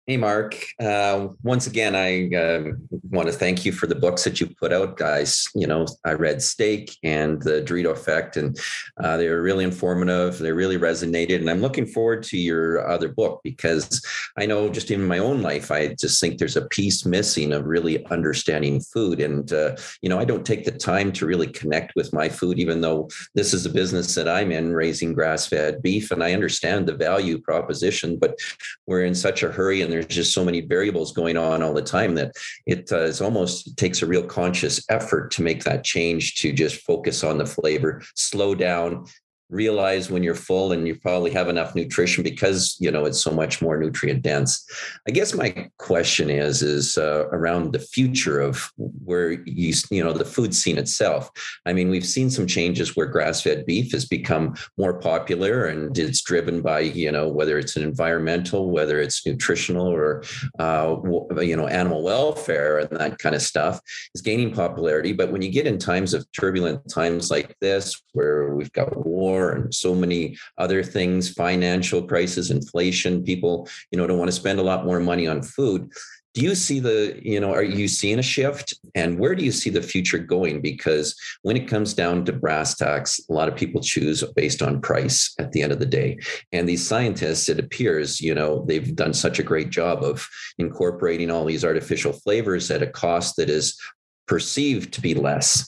Hey, Mark. Uh, once again, I uh, want to thank you for the books that you put out, guys. You know, I read Steak and the Dorito Effect, and uh, they were really informative. They really resonated. And I'm looking forward to your other book because I know just in my own life, I just think there's a piece missing of really understanding food. And, uh, you know, I don't take the time to really connect with my food, even though this is a business that I'm in, raising grass fed beef. And I understand the value proposition, but we're in such a hurry and there's just so many variables going on all the time that it uh, almost it takes a real conscious effort to make that change to just focus on the flavor slow down realize when you're full and you probably have enough nutrition because you know it's so much more nutrient dense. I guess my question is is uh, around the future of where you you know the food scene itself. I mean we've seen some changes where grass-fed beef has become more popular and it's driven by you know whether it's an environmental whether it's nutritional or uh, you know animal welfare and that kind of stuff is gaining popularity. But when you get in times of turbulent times like this where we've got war and so many other things, financial crisis, inflation, people, you know, don't want to spend a lot more money on food. Do you see the, you know, are you seeing a shift? And where do you see the future going? Because when it comes down to brass tacks, a lot of people choose based on price at the end of the day. And these scientists, it appears, you know, they've done such a great job of incorporating all these artificial flavors at a cost that is perceived to be less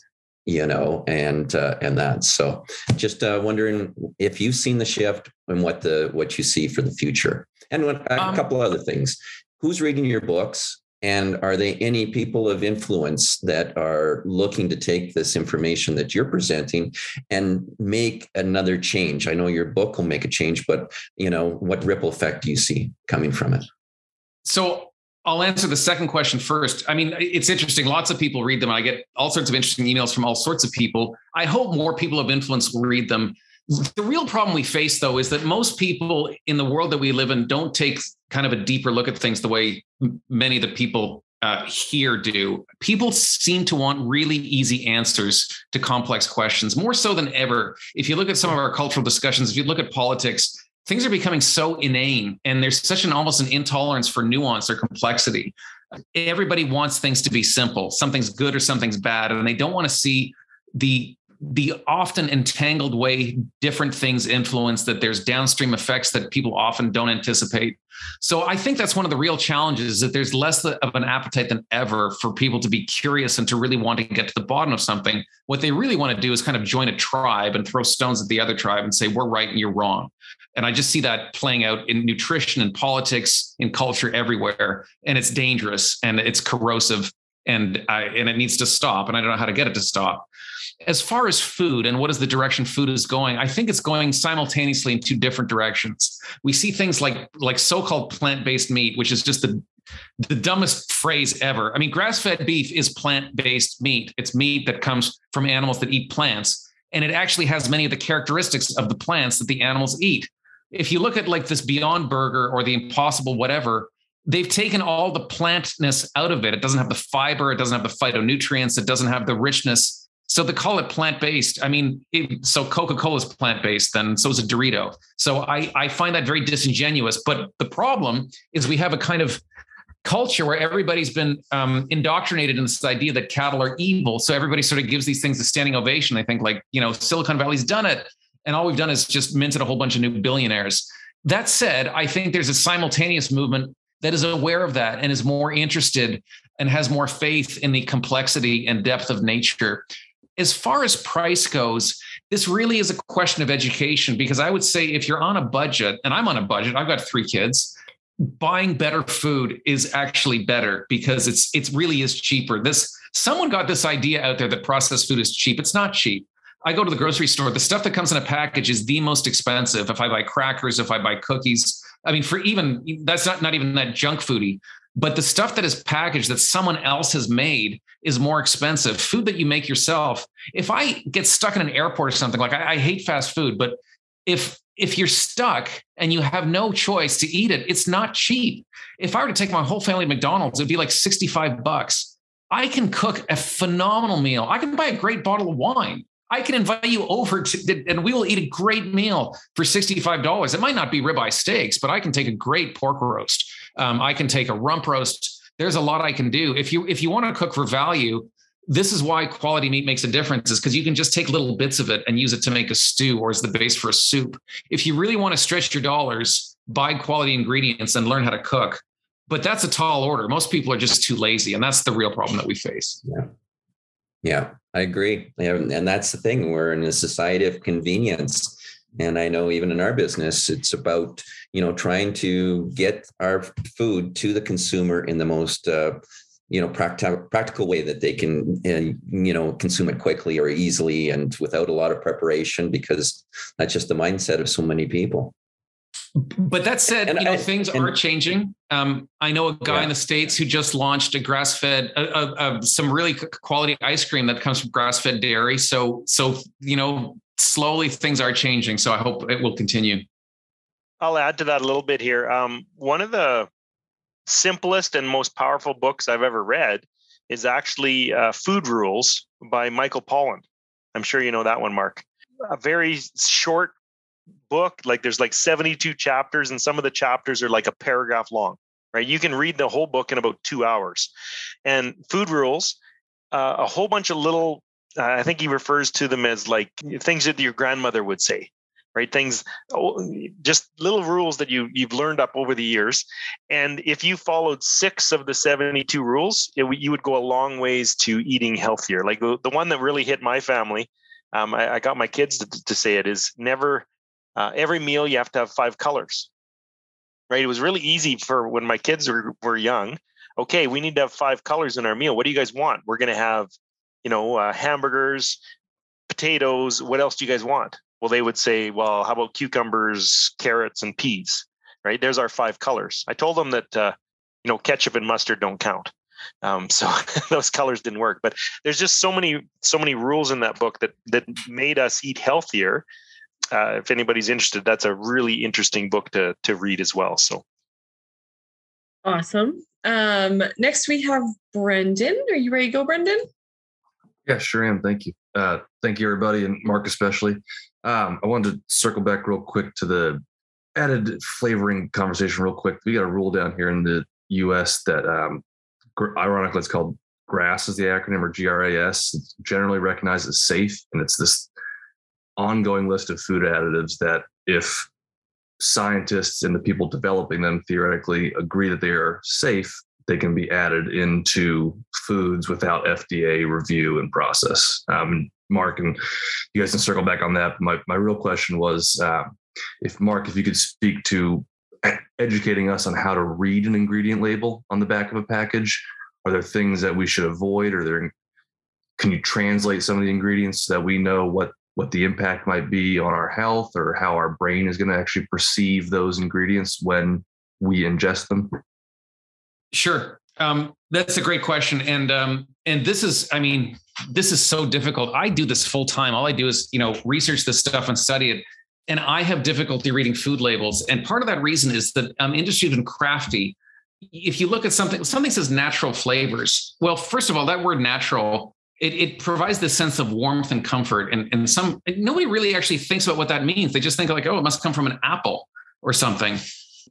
you know, and uh, and that. So, just uh, wondering if you've seen the shift and what the what you see for the future, and a um, couple other things. Who's reading your books? And are they any people of influence that are looking to take this information that you're presenting and make another change? I know your book will make a change, but you know, what ripple effect do you see coming from it? So I'll answer the second question first. I mean, it's interesting. Lots of people read them. I get all sorts of interesting emails from all sorts of people. I hope more people of influence will read them. The real problem we face, though, is that most people in the world that we live in don't take kind of a deeper look at things the way many of the people uh, here do. People seem to want really easy answers to complex questions, more so than ever. If you look at some of our cultural discussions, if you look at politics, things are becoming so inane and there's such an almost an intolerance for nuance or complexity. Everybody wants things to be simple. Something's good or something's bad and they don't want to see the the often entangled way different things influence that there's downstream effects that people often don't anticipate. So i think that's one of the real challenges that there's less of an appetite than ever for people to be curious and to really want to get to the bottom of something. What they really want to do is kind of join a tribe and throw stones at the other tribe and say we're right and you're wrong. And i just see that playing out in nutrition and politics in culture everywhere and it's dangerous and it's corrosive and I, and it needs to stop and i don't know how to get it to stop as far as food and what is the direction food is going, I think it's going simultaneously in two different directions. We see things like like so-called plant-based meat, which is just the the dumbest phrase ever. I mean, grass-fed beef is plant-based meat. It's meat that comes from animals that eat plants, and it actually has many of the characteristics of the plants that the animals eat. If you look at like this Beyond Burger or the Impossible whatever, they've taken all the plantness out of it. It doesn't have the fiber, it doesn't have the phytonutrients, it doesn't have the richness so they call it plant based. I mean, it, so Coca Cola is plant based, then so is a Dorito. So I, I find that very disingenuous. But the problem is we have a kind of culture where everybody's been um, indoctrinated in this idea that cattle are evil. So everybody sort of gives these things a standing ovation. They think like, you know, Silicon Valley's done it. And all we've done is just minted a whole bunch of new billionaires. That said, I think there's a simultaneous movement that is aware of that and is more interested and has more faith in the complexity and depth of nature as far as price goes, this really is a question of education because I would say if you're on a budget, and I'm on a budget, I've got three kids, buying better food is actually better because it's it really is cheaper. This someone got this idea out there that processed food is cheap. It's not cheap. I go to the grocery store, the stuff that comes in a package is the most expensive. If I buy crackers, if I buy cookies, I mean, for even that's not, not even that junk foodie. But the stuff that is packaged that someone else has made is more expensive. Food that you make yourself. If I get stuck in an airport or something, like I, I hate fast food, but if if you're stuck and you have no choice to eat it, it's not cheap. If I were to take my whole family to McDonald's, it'd be like 65 bucks. I can cook a phenomenal meal. I can buy a great bottle of wine. I can invite you over to, and we will eat a great meal for $65. It might not be ribeye steaks, but I can take a great pork roast. Um, I can take a rump roast. There's a lot I can do. If you if you want to cook for value, this is why quality meat makes a difference is because you can just take little bits of it and use it to make a stew or as the base for a soup. If you really want to stretch your dollars, buy quality ingredients and learn how to cook. But that's a tall order. Most people are just too lazy, and that's the real problem that we face. Yeah. Yeah, I agree. And that's the thing. We're in a society of convenience. And I know even in our business, it's about, you know, trying to get our food to the consumer in the most, uh, you know, practical practical way that they can, uh, you know, consume it quickly or easily and without a lot of preparation, because that's just the mindset of so many people. But that said, and you know, I, things and, are changing. Um, I know a guy yeah. in the states who just launched a grass-fed, uh, uh, uh, some really quality ice cream that comes from grass-fed dairy. So, so you know, slowly things are changing. So I hope it will continue. I'll add to that a little bit here. Um, one of the simplest and most powerful books I've ever read is actually uh, Food Rules by Michael Pollan. I'm sure you know that one, Mark. A very short book like there's like 72 chapters and some of the chapters are like a paragraph long right you can read the whole book in about two hours and food rules uh, a whole bunch of little uh, i think he refers to them as like things that your grandmother would say right? Things oh, just little rules that you you've learned up over the years. And if you followed six of the 72 rules it, you would go a long ways to eating healthier. Like the, the one that really hit my family um, I, I, got my kids to, to say it is never uh, every meal you have to have five colors right? It was really easy for when my kids were, were young. Okay we need to have five colors in our meal. What do you guys want? We're going to have you know uh, hamburgers potatoes what else do you guys want well they would say well how about cucumbers carrots and peas right there's our five colors i told them that uh, you know ketchup and mustard don't count um, so those colors didn't work but there's just so many so many rules in that book that that made us eat healthier uh, if anybody's interested, that's a really interesting book to to read as well. So awesome. Um, next we have Brendan. Are you ready to go, Brendan? Yeah, sure am. Thank you. Uh, thank you, everybody, and Mark especially. Um, I wanted to circle back real quick to the added flavoring conversation real quick. We got a rule down here in the U.S. that, um, ironically, it's called GRAS is the acronym or GRAS. It's generally recognized as safe, and it's this ongoing list of food additives that if scientists and the people developing them theoretically agree that they are safe, they can be added into foods without FDA review and process. Um, Mark, and you guys can circle back on that. My, my real question was uh, if, Mark, if you could speak to educating us on how to read an ingredient label on the back of a package. Are there things that we should avoid? Or there, can you translate some of the ingredients so that we know what what the impact might be on our health or how our brain is going to actually perceive those ingredients when we ingest them? Sure. Um, that's a great question. And um, and this is, I mean, this is so difficult. I do this full time. All I do is, you know, research this stuff and study it. And I have difficulty reading food labels. And part of that reason is that has been crafty. If you look at something, something says natural flavors. Well, first of all, that word natural it, it, provides this sense of warmth and comfort. And, and some nobody really actually thinks about what that means. They just think like, oh, it must come from an apple or something.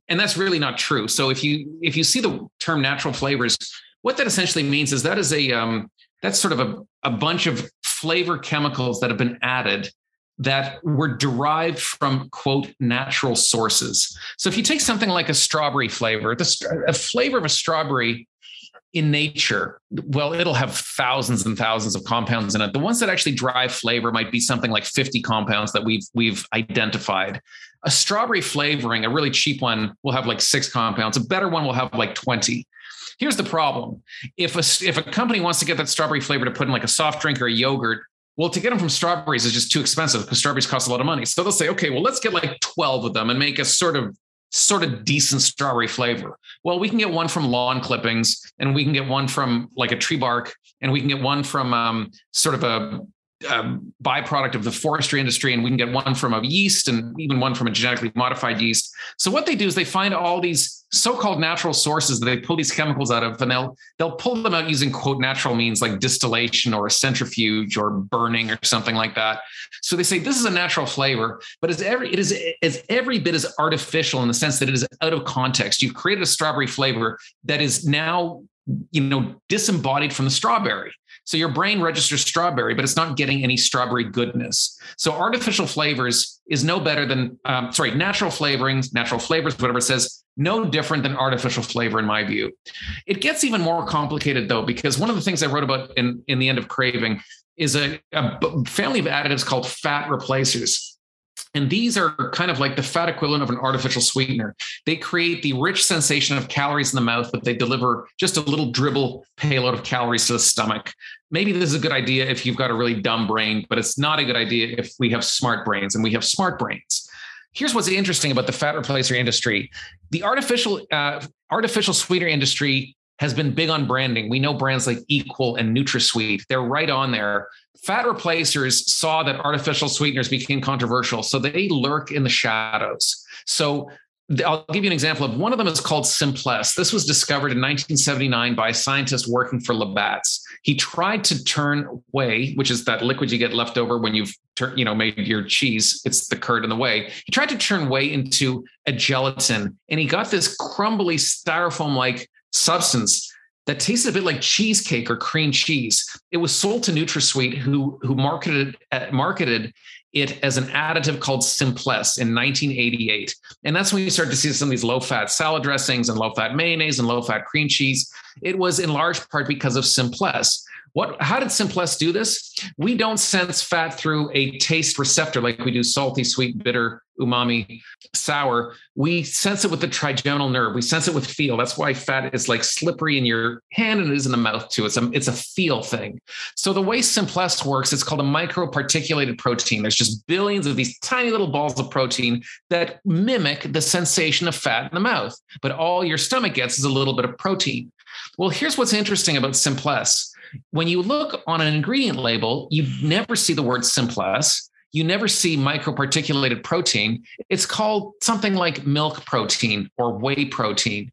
And that's really not true. So if you if you see the term natural flavors, what that essentially means is that is a um, that's sort of a, a bunch of flavor chemicals that have been added that were derived from quote natural sources. So if you take something like a strawberry flavor, the a flavor of a strawberry in nature, well, it'll have thousands and thousands of compounds in it. The ones that actually drive flavor might be something like 50 compounds that we've we've identified. A strawberry flavoring, a really cheap one, will have like six compounds. A better one will have like 20. Here's the problem: if a if a company wants to get that strawberry flavor to put in like a soft drink or a yogurt, well, to get them from strawberries is just too expensive because strawberries cost a lot of money. So they'll say, okay, well, let's get like 12 of them and make a sort of sort of decent strawberry flavor. Well, we can get one from lawn clippings, and we can get one from like a tree bark, and we can get one from um, sort of a um, byproduct of the forestry industry, and we can get one from a yeast and even one from a genetically modified yeast. So what they do is they find all these so-called natural sources that they pull these chemicals out of, and they'll they'll pull them out using quote natural means like distillation or a centrifuge or burning or something like that. So they say this is a natural flavor, but it's every it is it's every bit as artificial in the sense that it is out of context. You've created a strawberry flavor that is now you know disembodied from the strawberry so your brain registers strawberry, but it's not getting any strawberry goodness. So artificial flavors is no better than, um, sorry, natural flavorings, natural flavors, whatever it says, no different than artificial flavor in my view. It gets even more complicated though, because one of the things I wrote about in, in the end of craving is a, a family of additives called fat replacers. And these are kind of like the fat equivalent of an artificial sweetener. They create the rich sensation of calories in the mouth, but they deliver just a little dribble payload of calories to the stomach. Maybe this is a good idea if you've got a really dumb brain, but it's not a good idea if we have smart brains and we have smart brains. Here's what's interesting about the fat replacer industry: the artificial uh, artificial sweetener industry has been big on branding. We know brands like Equal and NutraSweet; they're right on there. Fat replacers saw that artificial sweeteners became controversial, so they lurk in the shadows. So I'll give you an example of one of them is called Simplesse. This was discovered in 1979 by a scientist working for Labatt's. He tried to turn whey, which is that liquid you get left over when you've you know made your cheese. It's the curd and the whey. He tried to turn whey into a gelatin, and he got this crumbly styrofoam-like substance that tasted a bit like cheesecake or cream cheese. It was sold to NutraSweet, who who marketed uh, marketed it as an additive called Simplesse in 1988, and that's when you start to see some of these low-fat salad dressings and low-fat mayonnaise and low-fat cream cheese. It was in large part because of Simplesse. What, how did Simplesse do this? We don't sense fat through a taste receptor like we do salty, sweet, bitter, umami, sour. We sense it with the trigeminal nerve. We sense it with feel. That's why fat is like slippery in your hand and it is in the mouth too. It's a, it's a feel thing. So the way Simplesse works, it's called a microparticulated protein. There's just billions of these tiny little balls of protein that mimic the sensation of fat in the mouth. But all your stomach gets is a little bit of protein. Well, here's what's interesting about Simplesse when you look on an ingredient label, you never see the word Simplesse. You never see microparticulated protein. It's called something like milk protein or whey protein.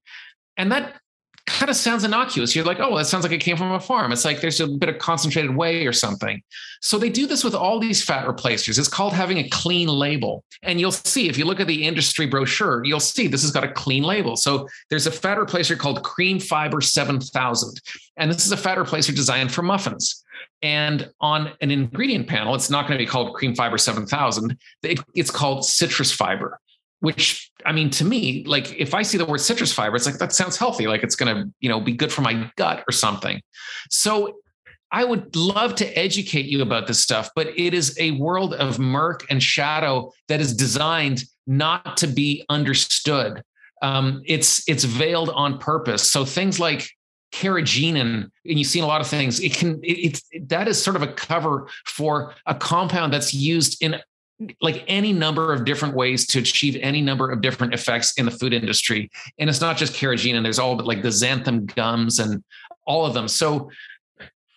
And that kind of sounds innocuous. You're like, oh, that sounds like it came from a farm. It's like there's a bit of concentrated whey or something. So they do this with all these fat replacers. It's called having a clean label. And you'll see if you look at the industry brochure, you'll see this has got a clean label. So there's a fat replacer called Cream Fiber 7000. And this is a fat replacer designed for muffins. And on an ingredient panel, it's not going to be called Cream Fiber 7000. It's called citrus fiber which I mean, to me, like if I see the word citrus fiber, it's like that sounds healthy, like it's going to, you know, be good for my gut or something. So I would love to educate you about this stuff, but it is a world of murk and shadow that is designed not to be understood. Um, it's it's veiled on purpose. So things like carrageenan, and you've seen a lot of things. It can it, it's that is sort of a cover for a compound that's used in like any number of different ways to achieve any number of different effects in the food industry. And it's not just carrageenan, there's all but like the xanthan gums and all of them. So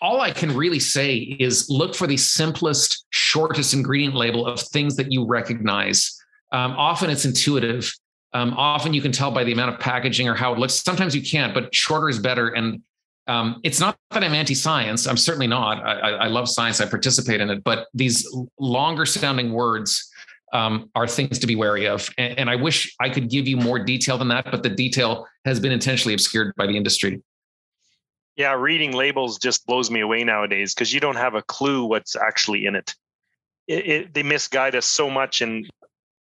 all I can really say is look for the simplest, shortest ingredient label of things that you recognize. Um, often it's intuitive. Um, often you can tell by the amount of packaging or how it looks. Sometimes you can't, but shorter is better. And um, it's not that I'm anti-science. I'm certainly not. I, I, love science. I participate in it. But these longer sounding words um, are things to be wary of. And, and, I wish I could give you more detail than that, but the detail has been intentionally obscured by the industry. Yeah, reading labels just blows me away nowadays because you don't have a clue what's actually in it. It, it. They misguide us so much, and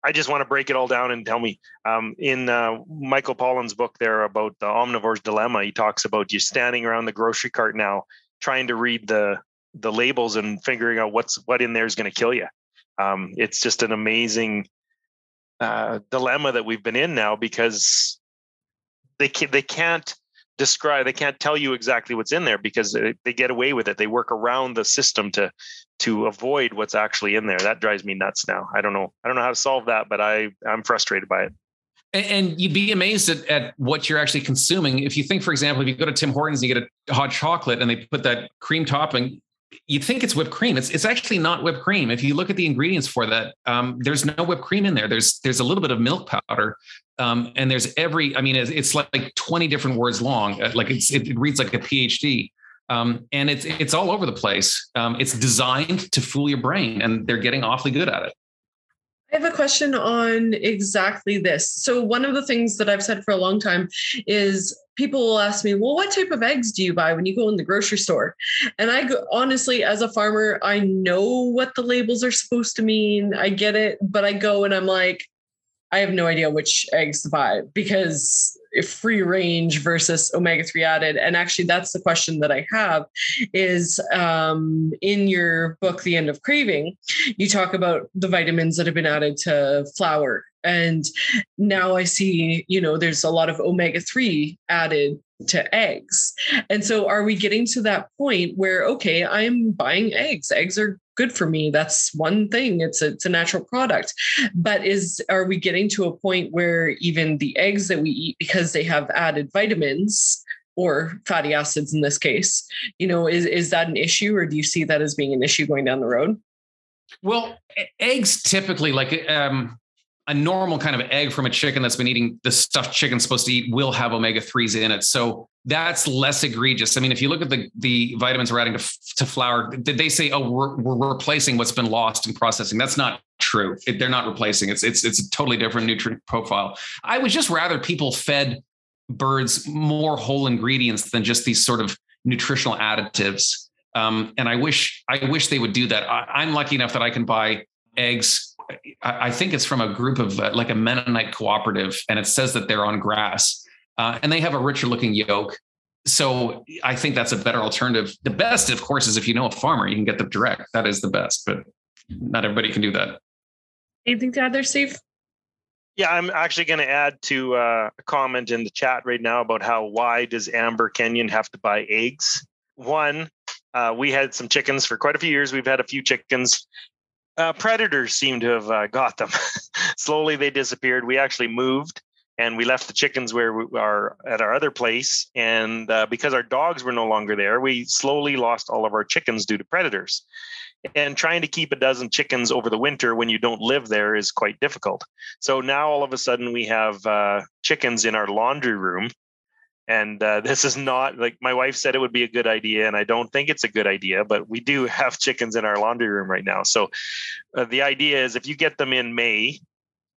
I just want to break it all down and tell me. Um, in uh, Michael Pollan's book there about the omnivore's dilemma, he talks about you standing around the grocery cart now, trying to read the the labels and figuring out what's what in there is going to kill you. Um, it's just an amazing uh, dilemma that we've been in now because they can, they can't describe they can't tell you exactly what's in there because they, get away with it. They work around the system to to avoid what's actually in there. That drives me nuts now. I don't know. I don't know how to solve that but i i'm frustrated by it. And you'd be amazed at, at what you're actually consuming. If you think, for example, if you go to Tim Hortons and you get a hot chocolate and they put that cream topping, you think it's whipped cream. It's it's actually not whipped cream. If you look at the ingredients for that, um, there's no whipped cream in there. There's there's a little bit of milk powder, um, and there's every. I mean, it's, it's like, like 20 different words long. Uh, like it's it reads like a PhD. Um, and it's it's all over the place. Um, it's designed to fool your brain, and they're getting awfully good at it. I have a question on exactly this. So, one of the things that I've said for a long time is people will ask me, Well, what type of eggs do you buy when you go in the grocery store? And I go, honestly, as a farmer, I know what the labels are supposed to mean. I get it, but I go and I'm like, I have no idea which eggs to buy because free range versus omega 3 added. And actually that's the question that i have is um, in your book the end of craving you talk about the vitamins that have been added to flour. And now i see you know there's a lot of omega 3 added to eggs. And so are we getting to that point where okay i'm buying eggs. Eggs are good for me that's one thing it's a, it's a natural product. But is are we getting to a point where even the eggs that we eat because they have added vitamins or fatty acids in this case you know is is that an issue or do you see that as being an issue going down the road? Well eggs typically like um a normal kind of egg from a chicken that's been eating the stuff chicken's supposed to eat will have omega 3s in it. So that's less egregious. I mean, if you look at the, the vitamins we're adding to, to flour, did they say, oh, we're, we're replacing what's been lost in processing? That's not true. It, they're not replacing. It's, it's, it's a totally different nutrient profile. I would just rather people fed birds more whole ingredients than just these sort of nutritional additives. Um, and I wish, I wish they would do that. I, I'm lucky enough that I can buy eggs I think it's from a group of uh, like a Mennonite cooperative, and it says that they're on grass, uh, and they have a richer looking yolk. So I think that's a better alternative. The best, of course, is if you know a farmer, you can get them direct. That is the best, but not everybody can do that. Anything to add there, Steve? Yeah, I'm actually going to add to uh, a comment in the chat right now about how why does Amber Kenyon have to buy eggs? One, uh, we had some chickens for quite a few years. We've had a few chickens uh, predators seem to have uh, got them. Slowly they disappeared. We actually moved and we left the chickens where we are at our other place. And uh, because our dogs were no longer there, we slowly lost all of our chickens due to predators. And trying to keep a dozen chickens over the winter when you don't live there is quite difficult. So now all of a sudden we have uh, chickens in our laundry room And uh, this is not like my wife said it would be a good idea, and I don't think it's a good idea. But we do have chickens in our laundry room right now. So uh, the idea is if you get them in May,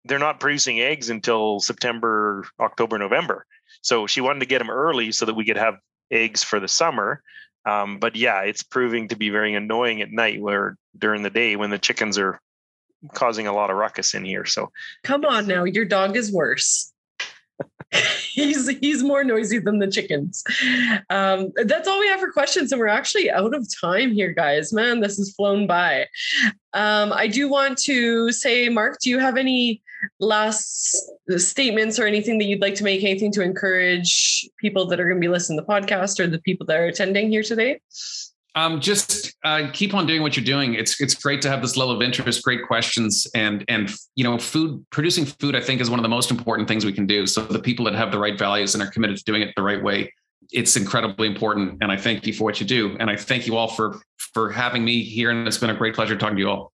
they're not producing eggs until September, October, November. So she wanted to get them early so that we could have eggs for the summer. Um, but yeah, it's proving to be very annoying at night where during the day when the chickens are causing a lot of ruckus in here. So come on now, your dog is worse. he's he's more noisy than the chickens. Um, that's all we have for questions, and we're actually out of time here, guys. Man, this has flown by. Um, I do want to say, Mark, do you have any last statements or anything that you'd like to make? Anything to encourage people that are going to be listening to the podcast or the people that are attending here today? Um, just uh, keep on doing what you're doing. It's it's great to have this level of interest, great questions, and and you know, food producing food. I think is one of the most important things we can do. So the people that have the right values and are committed to doing it the right way, it's incredibly important. And I thank you for what you do, and I thank you all for for having me here. And it's been a great pleasure talking to you all.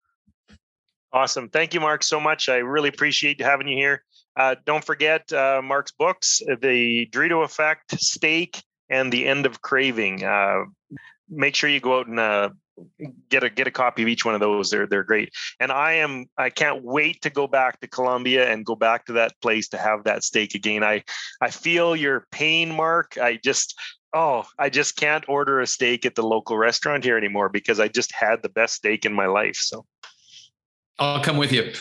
Awesome, thank you, Mark, so much. I really appreciate having you here. Uh, don't forget uh, Mark's books, The Dorito Effect, Steak, and The End of Craving. Make sure you go out and uh, get a get a copy of each one of those. They're they're great. And I am I can't wait to go back to Colombia and go back to that place to have that steak again. I I feel your pain, Mark. I just oh I just can't order a steak at the local restaurant here anymore because I just had the best steak in my life. So I'll come with you.